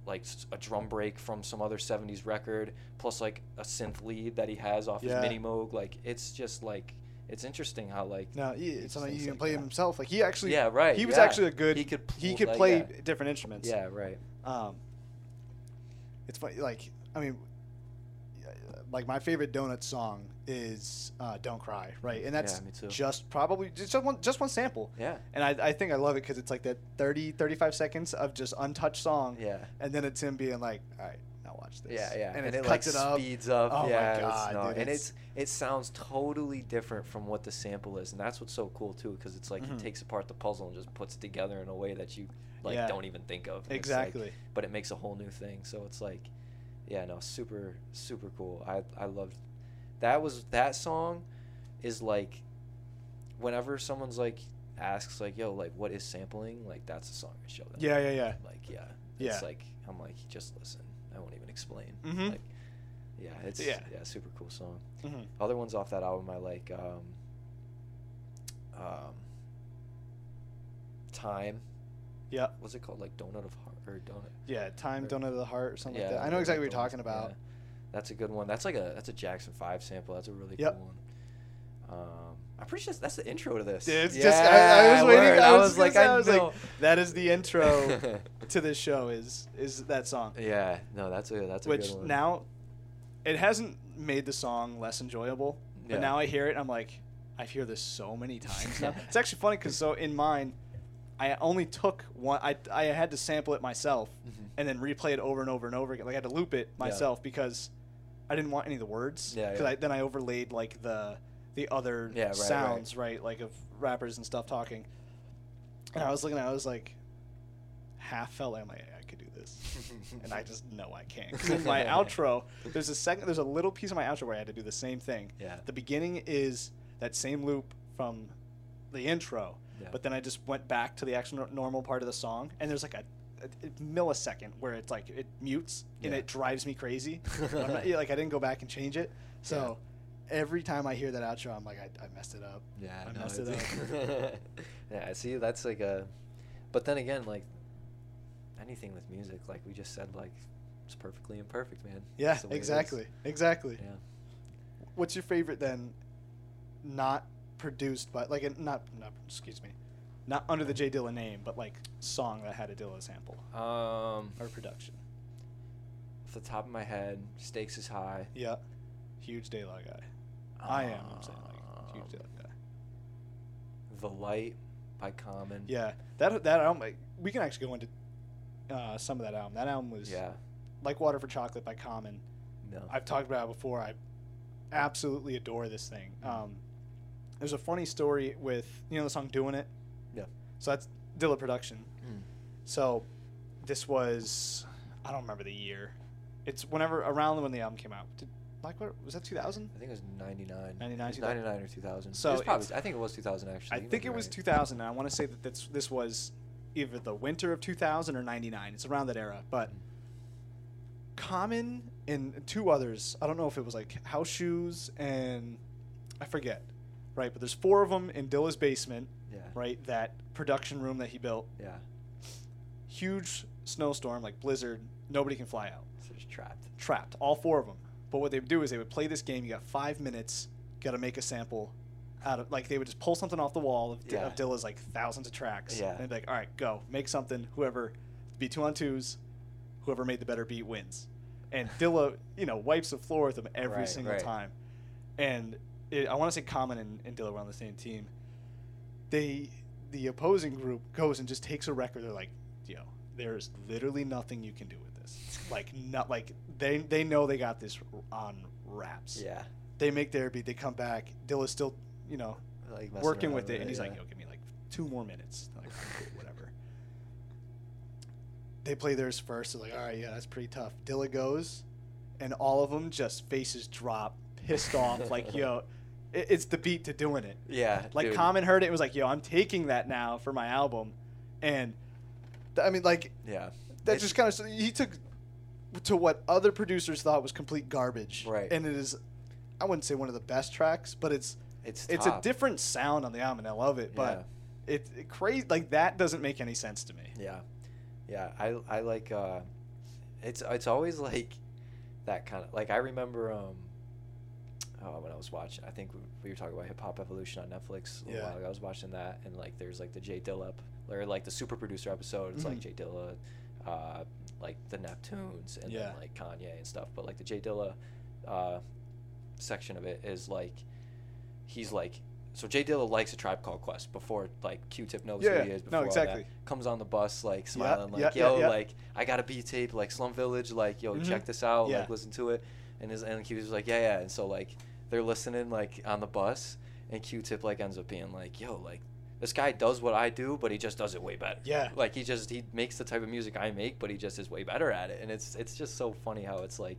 like a drum break from some other '70s record, plus like a synth lead that he has off Yeah. his Minimoog. Like it's just like it's interesting how like No, he, it's something he can like play that. himself. Like he actually, Yeah, right, He was yeah. actually a good. He could he could like, play yeah. different instruments. yeah right Um, it's funny. Like I mean, like my favorite donut song is uh, "Don't Cry," right? And that's Yeah, just probably just one just one sample. yeah And I, I think I love it because it's like that 30, 35 seconds of just untouched song. yeah. And then it's him being like, all right, watch this. Yeah, yeah, And, and, it, cuts like it up. speeds up. Oh my yeah, it's- God, dude, and it's- it's it sounds totally different from what the sample is, and that's what's so cool too, because it's like Mhm. he takes apart the puzzle and just puts it together in a way that you like Yeah. don't even think of. and it's like- Exactly. but it makes a whole new thing. So it's like, yeah, no, super super cool. I I loved that was that song is like whenever someone's like asks like yo like what is sampling like that's the song I show them Yeah, yeah, yeah. like yeah Yeah. it's like i'm like just listen i won't even explain Mhm. like yeah it's Yeah. yeah. super cool song hmm other ones off that album i like um um time Yeah. what's it called like donut of heart or donut Yeah. Time, Or- Donut of the Heart or something yeah like that. I know exactly what you're talking about. yeah. that's a good one that's like a that's a jackson 5 sample that's a really Yep. cool one um i'm pretty sure that's the intro to this It's yeah, just, I, I was waiting. word. I was, was like i I was like, that is the intro to this show. Is is that song? yeah no that's a that's a Which good one now, it hasn't made the song less enjoyable. But Yeah. now I hear it, I'm like, I hear this so many times now. it's actually funny because so in mine, I only took one. I I had to sample it myself Mhm. and then replay it over and over and over again. Like I had to loop it myself because I didn't want any of the words. Yeah, 'Cause yeah. I, then I overlaid like the the other Yeah, right, right. sounds right. like of rappers and stuff talking. And I was looking at, it, I was like, half felt like I'm like I could do this, and I just know I can't. 'Cause in my outro, there's a second, there's a little piece of my outro where I had to do the same thing. Yeah. The beginning is that same loop from the intro, Yeah. but then I just went back to the actual normal part of the song, and there's like a, millisecond where it's like it mutes and Yeah. it drives me crazy. I'm not, like I didn't go back and change it, so. Every time I hear that outro, I'm like, I, I messed it up. Yeah, I no, messed it it's- yeah, see, that's like a. But then again, like anything with music, like we just said, like it's perfectly imperfect, man. Yeah, That's the way it is. exactly, exactly. Yeah. What's your favorite then? Not produced, but like not not excuse me, not under the J Dilla name, but like song that had a Dilla sample Um, or production. off the top of my head, stakes is high. Yeah, huge Dilla guy. I am. I'm saying like huge Um, Dilla guy. The light by Common. Yeah, that that album. like, We can actually go into uh, some of that album. That album was Yeah. like Water for Chocolate by Common. No. I've talked about it before. I absolutely adore this thing. Um, there's a funny story with you know the song "Doing It." Yeah. So that's Dilla production. Mm. So this was I don't remember the year. It's whenever around when the album came out. Did, like what was that 2000? I think it was 99. 99, 99 or 2000. So it was probably, I think it was 2000 actually. I You think it be was 2000. And I want to say that this this was either the winter of 2000 or 99. It's around that era. But mm. Common and two others. I don't know if it was like House Shoes and I forget. Right, but there's four of them in Dilla's basement. Yeah. Right, that production room that he built. Yeah. Huge snowstorm, like blizzard. Nobody can fly out. So just trapped. Trapped. All four of them. But what they would do is they would play this game. You got five minutes. Got to make a sample out of like they would just pull something off the wall of, D- Yeah. of Dilla's like thousands of tracks. Yeah. And they'd be like, all right, go make something. Whoever be two on twos, whoever made the better beat wins. And Dilla, you know, wipes the floor with them every Right, single right. time. And it, I want to say Common and, and Dilla were on the same team. They, the opposing group goes and just takes a record. They're like, yo, there's literally nothing you can do with this. Like, not like they they know they got this on wraps. Yeah. They make their beat. They come back. Dilla's still, you know, Like working with it, and he's like, yeah. "Yo, give me like two more minutes." Like, "Cool, whatever. They play theirs first. They're like, "All right, yeah, that's pretty tough." Dilla goes, and all of them just faces drop, pissed off, like, "Yo, it, it's the beat to doing it." Yeah. Like dude. Common heard it, and was like, "Yo, I'm taking that now for my album," and th- I mean, like Yeah. that It's- just kind of he took to what other producers thought was complete garbage, Right. And it is, I wouldn't say one of the best tracks, but it's It's it's a different sound on the album, and I love it. But it, it crazy like that doesn't make any sense to me. Yeah, yeah. I I like. Uh, it's it's always like that kind of like I remember um. Oh, when I was watching, I think we, we were talking about Hip Hop Evolution on Netflix. A Yeah. while ago. I was watching that, and like there's like the J Dilla, or like the super producer episode. It's like Mhm. J Dilla, uh, like the Neptunes, and Yeah. then like Kanye and stuff. But like the J Dilla, uh, section of it is like, he's like. So J Dilla likes a tribe called Quest before like Q-Tip knows Yeah, who he is. no, Before all that comes on the bus like smiling yeah, like yeah, yo yeah. like I got a beat tape like Slum Village like yo Mhm. check this out Yeah. like listen to it and his and he was like yeah yeah and so like they're listening like on the bus and Q-Tip like ends up being like yo like this guy does what I do but he just does it way better Yeah. like he just he makes the type of music I make but he just is way better at it and it's it's just so funny how it's like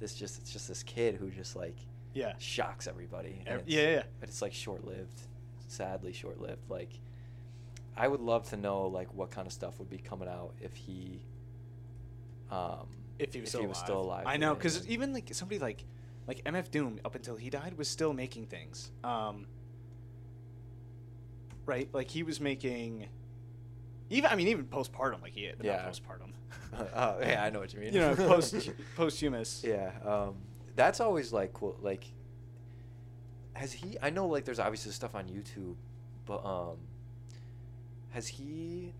this just it's just this kid who just like Yeah, shocks everybody and Ev- yeah, yeah, yeah. but it's like short lived, sadly short lived. Like, I would love to know like what kind of stuff would be coming out if he, um, If he was, still, alive. still alive. I know, because even like somebody like like MF Doom up until he died was still making things. Um, right, like he was making. Even I mean, even postpartum, like he had Yeah. not postpartum. oh yeah, I know what you mean. you know, post posthumous. yeah, um, that's always like cool. Like, has he? I know like there's obviously stuff on YouTube, but um, has he?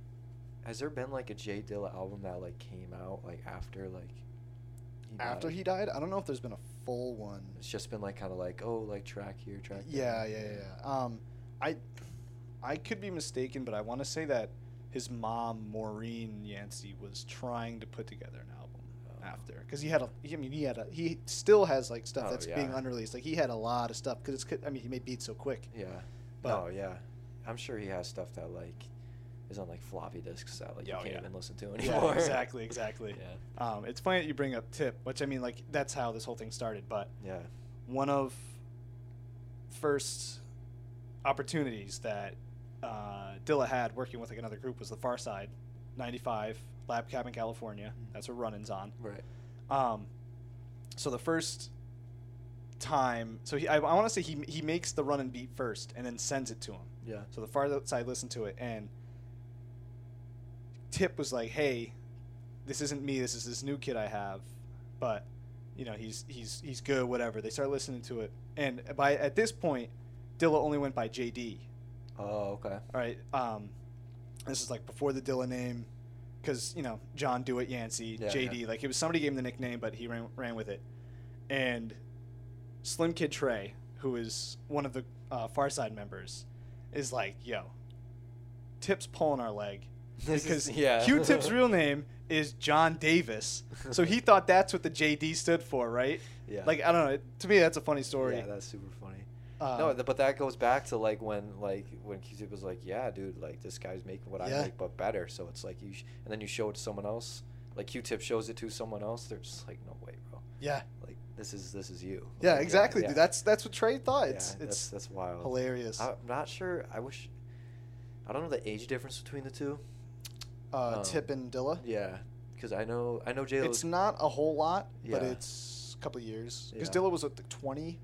Has there been like a J Dilla album that like came out like after like? After died? he died, I don't know if there's been a full one. It's just been like kind of like oh like track here track Yeah, there. yeah, yeah. yeah. Um, I, I could be mistaken, but I want to say that his mom, Maureen Yancey, was trying to put together an album Oh. after because he had a. I mean, he had a. He still has like stuff Oh, that's being unreleased. Like he had a lot of stuff because it's. I mean, he made beats so quick. Yeah. But- oh yeah. I'm sure he has stuff that like is on like floppy disks that like Yeah, you oh, can't yeah. even listen to Yeah, anymore. exactly, exactly. yeah. Um, it's funny that you bring up Tip, which I mean, like that's how this whole thing started. But Yeah. one of first opportunities that uh, Dilla had working with like another group was the Pharcyde, '95 Labcabincalifornia. That's what Runnin's on. Right. Um, so the first time, so he, I, I want to say he he makes the Runnin beat first, and then sends it to him. Yeah. So the Far Side listened to it, and Tip was like, "Hey, this isn't me. This is this new kid I have, but you know he's he's he's good. Whatever." They start listening to it, and by at this point, Dilla only went by JD. Oh okay. All right. Um, this is like before the Dilla name, because you know John Dewitt Yancey, Yeah, JD. yeah. Like it was somebody gave him the nickname, but he ran ran with it. And Slim Kid Trey, who is one of the uh, Pharcyde members, is like, "Yo, Tip's pulling our leg." Because yeah. Q-Tip's real name is John Davis, so he thought that's what the JD stood for, right? Yeah. Like I don't know. To me, that's a funny story. Yeah, that's super funny. Uh, no, but that goes back to like when like when Q-Tip was like, "Yeah, dude, like this guy's making what Yeah. I make, but better." So it's like you, sh- and then you show it to someone else. Like Q-Tip shows it to someone else. They're just like, "No way, bro! yeah, Like this is this is you." yeah, exactly. yeah. Dude, that's that's what Trey thought. Yeah, It's that's it's that's wild. hilarious. I'm not sure. I wish. I don't know the age difference between the two. uh, um, Tip and Dilla. Yeah, because I know I know J It's not a whole lot, but it's a couple of years. Because. Dilla was at the 20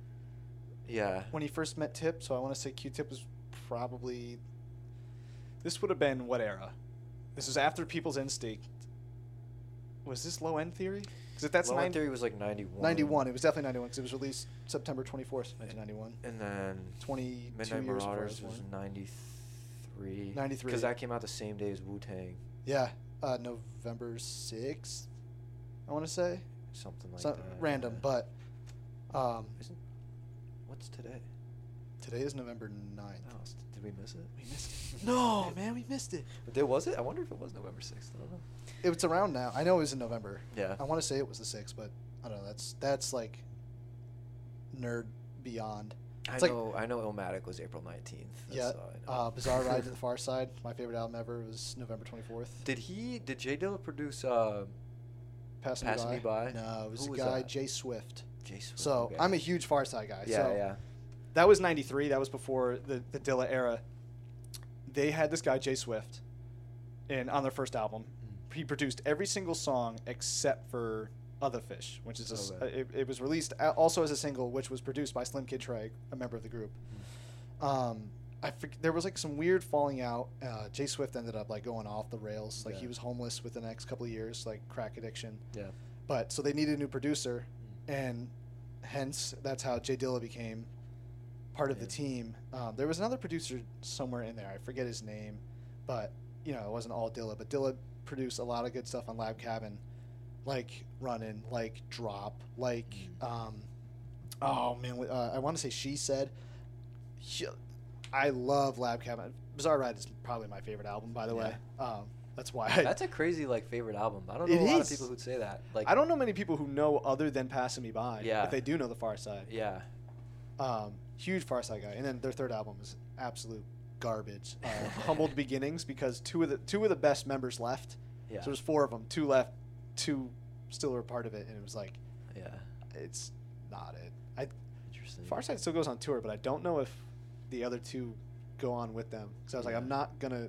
Yeah. when he first met Tip, so I want to say Q-Tip was probably. This would have been what era? This was after People's Instinct. Was this Low End Theory? Because if that's Low End Theory was like 91. 91, it was definitely 91 because it was released September 24th, 1991. And then 22 Midnight years Marauders was was 93. 93. Because that came out the same day as Wu Tang. Yeah, uh, November 6th, I want to say. Something like So, that. random, but um, Isn't, what's today? today is November 9th. Oh, s- did we miss it? We missed it. No, man, we missed it. But there was it? I wonder if it was November 6th. I don't know. It's around now. I know it was in November. Yeah. I want to say it was the 6th, but I don't know. That's that's like nerd beyond. I It's like- know. I know. Illmatic was April 19th. That's yeah. all I know. Uh, Bizarre Ride to the Far Side, my favorite album ever, was November 24th. Did he? Did J Dilla produce? Uh, Passing Me? By? No, it was Who a was guy, that? J-Swift. Jay So okay. I'm a huge Pharcyde guy. Yeah, so yeah. That was 93. That was before the, the Dilla era. They had this guy, J-Swift, and on their first album, Mm. he produced every single song except for Otha Fish, which is a Okay. it, it was released also as a single, which was produced by Slim Kid Trey, a member of the group. Um, I there was like some weird falling out. Uh, J-Swift ended up like going off the rails. Like he was homeless within the next couple of years, like crack addiction. Yeah. But so they needed a new producer, and hence that's how J Dilla became part of the team. Um, there was another producer somewhere in there. I forget his name, but you know it wasn't all Dilla. But Dilla produced a lot of good stuff on Lab Cabin, like Runnin', like Drop, like Mm. um, oh man, uh, I want to say She Said. She- I love Lab Cabin. Bizarre Ride is probably my favorite album, by the way. Um, that's why. I, That's a crazy like favorite album. I don't know It a lot is. of people who'd say that. Like I don't know many people who know other than Passing Me By. Yeah. If they do know the Pharcyde. Yeah. Um, huge Pharcyde guy. And then their third album is absolute garbage. Uh, Humboldt Beginnings because two of the two of the best members left. Yeah. So there's four of them. Two left. Two still were part of it, and it was like yeah. it's not it. I Interesting. Pharcyde still goes on tour, but I don't know if the other two go on with them. Because I was like, Yeah. I'm not gonna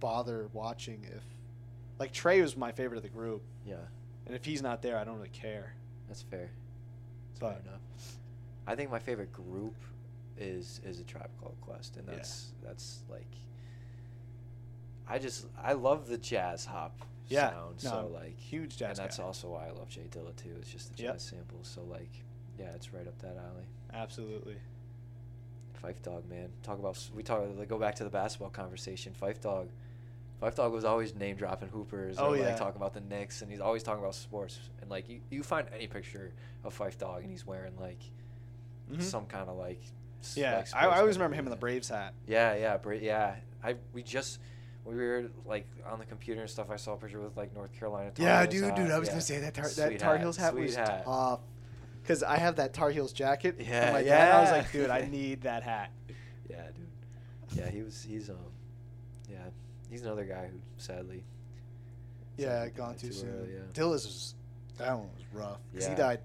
bother watching if like Trey was my favorite of the group, Yeah. and if he's not there, I don't really care. That's fair. That's But- fair enough. I think my favorite group is is a tribe called Quest, and Yeah. that's that's like. I just I love the jazz hop Yeah, sound, no, so like huge jazz and that's guy. also why I love J Dilla too. It's just the Yep. jazz samples, so like, yeah, it's right up that alley. Absolutely. Phife Dawg, man. Talk about we talk. Like, go back to the basketball conversation. Phife Dawg, Phife Dawg was always name dropping hoopers. Oh, or, yeah. like talking about the Knicks, and he's always talking about sports. And like you, you find any picture of Phife Dawg, and he's wearing like Mhm. some kind of like. Yeah, like, I, I always remember him in the. Braves hat. Yeah, yeah, Bra- yeah. I we just we were like on the computer and stuff. I saw a picture with like North Carolina. Tar Yeah, dude, hat. dude, I was Yeah. gonna say that tar, that Tar Heels hat sweet was hat. tough. Cause I have that Tar Heels jacket. Yeah, my dad. I was like, dude, I need that hat. Yeah, dude. Yeah, he was. He's um. Yeah, he's another guy who sadly. Yeah, sadly gone died too soon. early, yeah. Dilla's was that one was rough. 'Cause he Yeah. died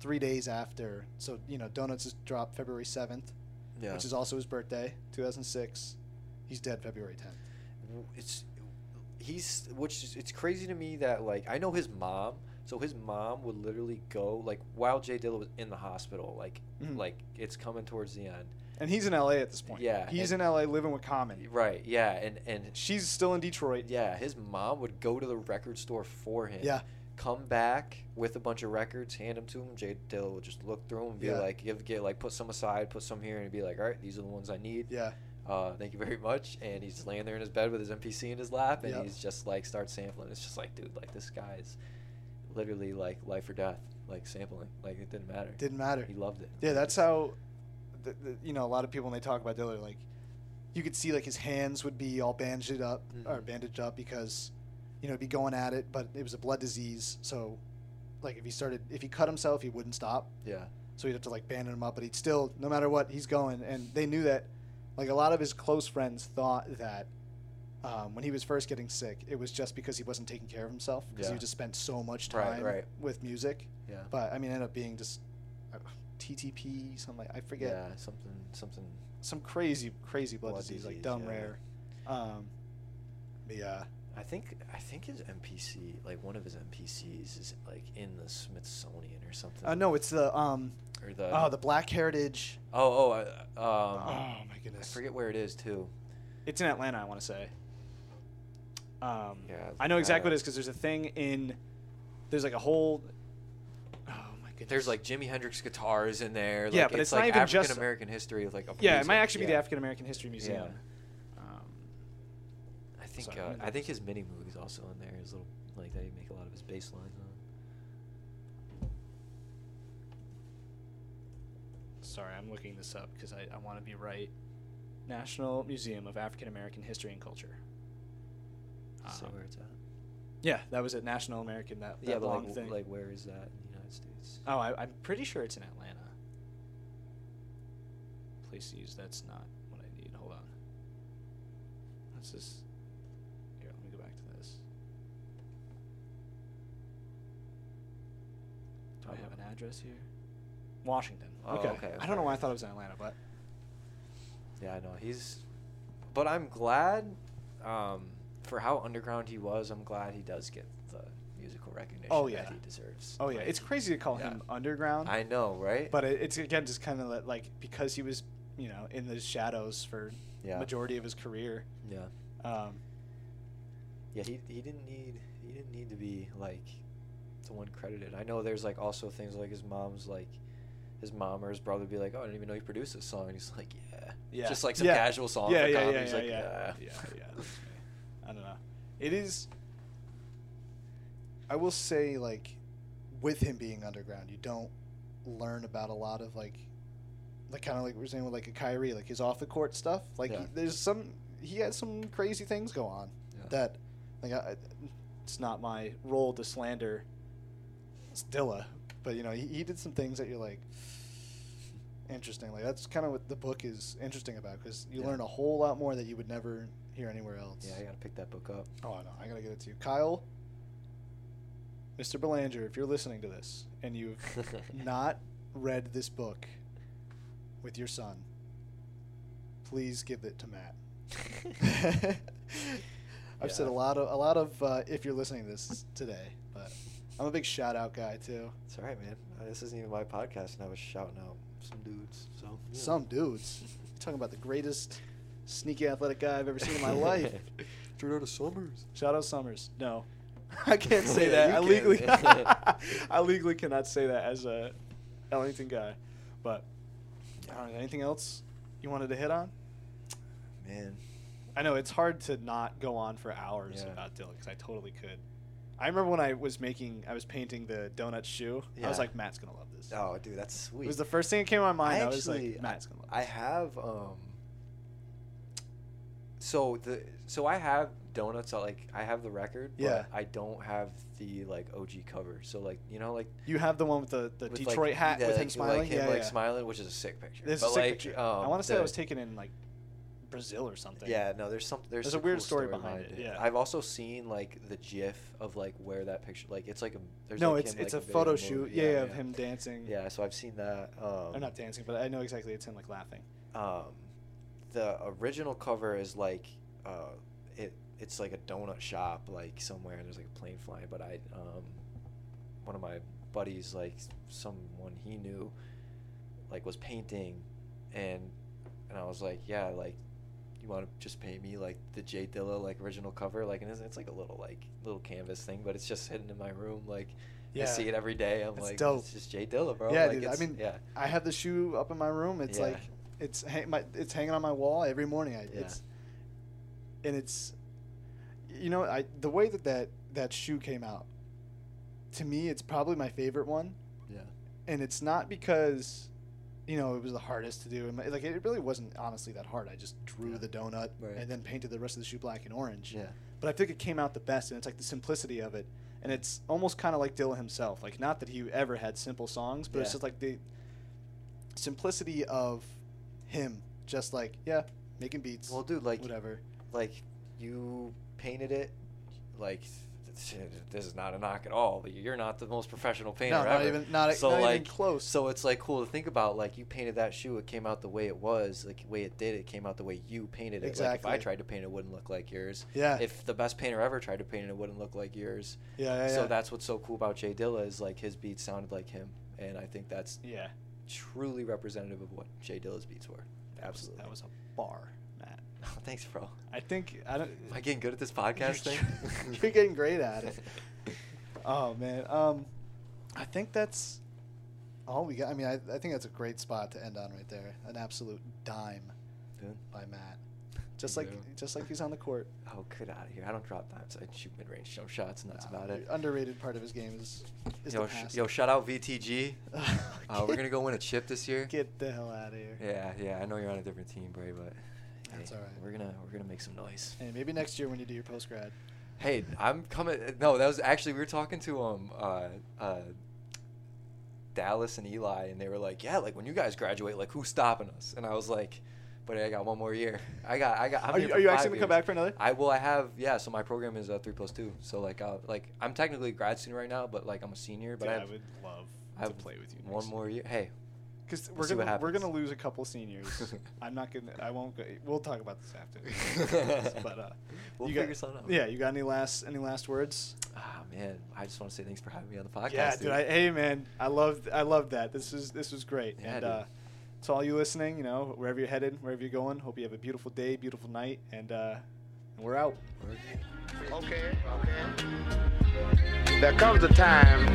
three days after. So you know, Donuts is dropped February seventh, Yeah. which is also his birthday, two thousand six. He's dead February tenth. it's he's which is it's crazy to me that like I know his mom. So his mom would literally go like while J Dilla was in the hospital, like Mhm. like it's coming towards the end. And he's in L.A. at this point. Yeah, he's in L.A. living with Common. Right. Yeah. And and She's still in Detroit. yeah, his mom would go to the record store for him. Yeah. Come back with a bunch of records, hand them to him. J Dilla would just look through them and be Yeah. like, give, get like put some aside, put some here, and be like, all right, these are the ones I need. Yeah. uh, thank you very much. And he's laying there in his bed with his MPC in his lap, and Yep. he's just like starts sampling. It's just like, dude, like this guy's literally like life or death, like sampling. Like it didn't matter. Didn't matter. He loved it. Yeah, that's how, the, the, you know, a lot of people when they talk about Dilla, like, you could see like his hands would be all bandaged up or Mhm. bandaged up because, you know, he'd be going at it, but it was a blood disease. So, like, if he started, if he cut himself, he wouldn't stop. Yeah. So he'd have to like bandage him up, but he'd still, no matter what, he's going. And they knew that, like, a lot of his close friends thought that. Um, when he was first getting sick, it was just because he wasn't taking care of himself because Yeah. he just spent so much time right. with music. Yeah. But I mean, it ended up being just uh, TTP, something like I forget Yeah. Something. Something. some crazy, crazy blood, Blood disease, like dumb yeah. rare. Um, yeah, I think. I think his MPC, like one of his MPCs, is like in the Smithsonian or something. uh, no, it's the um, Or the. oh, the Black Heritage. Oh. Oh. Uh, um. oh my goodness. I forget where it is too. it's in Atlanta. I want to say. Um, Yeah, I know exactly what it is because there's a thing in, there's like a whole there's like Jimi Hendrix guitars in there. Yeah, but it's like not even just- African American history of like. Yeah, it might actually be the African American History Museum. Um, I think Sorry, uh, I think his mini movie's also in there. His little like they make a lot of his bass lines on. sorry, I'm looking this up because I, I want to be right. National Museum of African American History and Culture. so Um, where it's at. yeah, that was at National American. That, that Yeah, long like, thing. like where is that in the United States? oh, I, I'm pretty sure it's in Atlanta. Place to use. That's not what I need. Hold on. Let's just. Here, let me go back to this. Do I have an address here? Washington. Oh, okay. okay, I don't know why I thought it was in Atlanta, but Yeah, I know he's, but I'm glad, um, for how underground he was. I'm glad he does get musical recognition Oh, yeah. that he deserves. oh yeah, Like, it's crazy to call yeah. him underground. I know, right? but it, it's again just kind of like because he was, you know, in the shadows for yeah, majority of his career. yeah, Um, yeah. He he didn't need he didn't need to be like the one credited. I know there's like also things like his mom's like. His mom or his brother would be like, "Oh, I didn't even know you produced this song." And he's like, "Yeah, Yeah. just like some Yeah. casual song yeah, yeah, yeah, yeah, like, yeah, "Yeah." yeah, yeah. I don't know. It is. I will say, like, with him being underground, you don't learn about a lot of like, like kind of like we are saying with like a Kyrie, like his off the court stuff. Like, Yeah. he, there's some he had some crazy things go on Yeah. that, like, I, it's not my role to slander Dilla, but you know he, he did some things that you're like. Interesting. Like that's kind of what the book is interesting about because you Yeah. learn a whole lot more that you would never hear anywhere else. Yeah, I gotta pick that book up. Oh, I know. I gotta get it to you, Kyle. Mr. Belanger, if you're listening to this and you've not read this book with your son, please give it to Matt. I've said a lot of a lot of uh, if you're listening to this today, but I'm a big shout out guy too. It's all right, man. Uh, This isn't even my podcast, and I was shouting out some dudes. So yeah. Some dudes. You're talking about the greatest sneaky athletic guy I've ever seen in my life. Straight out of Summers. Shout out Summers. No, I can't say Yeah, that. I legally. I legally cannot say that as a Ellington guy. But know. Anything else you wanted to hit on? Man, I know it's hard to not go on for hours Yeah. about Dilla because I totally could. I remember when I was making, I was painting the donut shoe. I was like, Matt's gonna love this. oh, dude, that's sweet. It was the first thing that came to my mind. I, I was like, Matt's gonna love I this. have um. So the so I have donuts. uh, Like I have the record, Yeah. I don't have the like OG cover. So like you know like you have the one with the, the with, Detroit like, hat yeah, with him smiling. like him yeah, like yeah. smiling, which is a sick picture. This but a sick like, picture. Um, I want to say that was taken in like Brazil or something. Yeah, no, there's some there's, There's a weird cool story behind it, yeah. I've also seen like the GIF of like where that picture like it's like a there's no, like it's him, it's like, a photo shoot. Yeah, yeah, of him dancing. Yeah, so I've seen that. Um, Or not dancing, but I know exactly it's him like laughing. um, the original cover is like uh, it it's like a donut shop like somewhere and there's like a plane flying but i um, one of my buddies like someone he knew like was painting and and i was like yeah like you want to just paint me like the J Dilla like original cover like and it's, it's like a little like little canvas thing but it's just hidden in my room like I see it every day I'm It's like dope. it's just J Dilla bro yeah, like, dude. I mean, yeah I have the shoe up in my room. It's Yeah. like it's hang, my, it's hanging on my wall every morning. I, Yeah. It's and it's you know I the way that, that that shoe came out to me it's probably my favorite one. Yeah. And it's not because you know it was the hardest to do. And like it really wasn't honestly that hard. I just drew Yeah. the donut Right. and then painted the rest of the shoe black and orange. Yeah. But i think it came out the best and it's like the simplicity of it. And it's almost kind of like Dilla himself. Like not that he ever had simple songs but it's just like the simplicity of him. Just like yeah making beats well dude like whatever. like you painted it like this is not a knock at all. But you're not the most professional painter no not ever. even not, so not like even close. so it's like cool to think about like you painted that shoe it came out the way it was like the way it did it came out the way you painted it. Like if i tried to paint it, it wouldn't look like yours. Yeah. If the best painter ever tried to paint it it wouldn't look like yours. Yeah yeah, so yeah. that's what's so cool about jay dilla is like his beats sounded like him and i think that's yeah. truly representative of what jay dilla's beats were. That was, absolutely. that was a bar matt thanks bro i think i don't am i getting good at this podcast thing You're getting great at it. Oh man, um, I think that's All we got. I mean, I, I think that's a great spot to end on right there. An absolute dime Dude. by Matt. Just like just like he's on the court. Oh, get out of here! I don't drop dimes. I shoot mid-range jump shots, and that's No, about it. Underrated part of his game is is Yo, sh- yo, shout out VTG. Uh, we're gonna go win a chip this year. Get the hell out of here. Yeah, yeah. I know you're on a different team, Bray, but That's hey, all right. We're gonna we're gonna make some noise. Hey, maybe next year when you do your post grad. Hey, I'm coming. No, that was actually we were talking to um uh uh Dallas and Eli, and they were like, yeah, like when you guys graduate, like who's stopping us? And I was like, but I got one more year. I got I got. I'm Are you, are you five actually gonna come back for another? I will. I have yeah. So my program is uh, three plus two. So like, uh, like I'm technically a grad student right now, but like I'm a senior. But Dude, I, I, would love I to play with you. one next more year. Hey, Because We'll we're see gonna we're gonna lose a couple seniors. I'm not gonna. I won't. Go, we'll talk about this after. but uh, We'll you figure got, something out. Yeah, you got any last any last words? ah man, I just want to say thanks for having me on the podcast. yeah, dude. I, hey, man, I love I love that. This is this was great. Yeah, and dude. uh, to all you listening, you know, wherever you're headed, wherever you're going, hope you have a beautiful day, beautiful night, and uh, and we're out. Okay, okay. There comes a time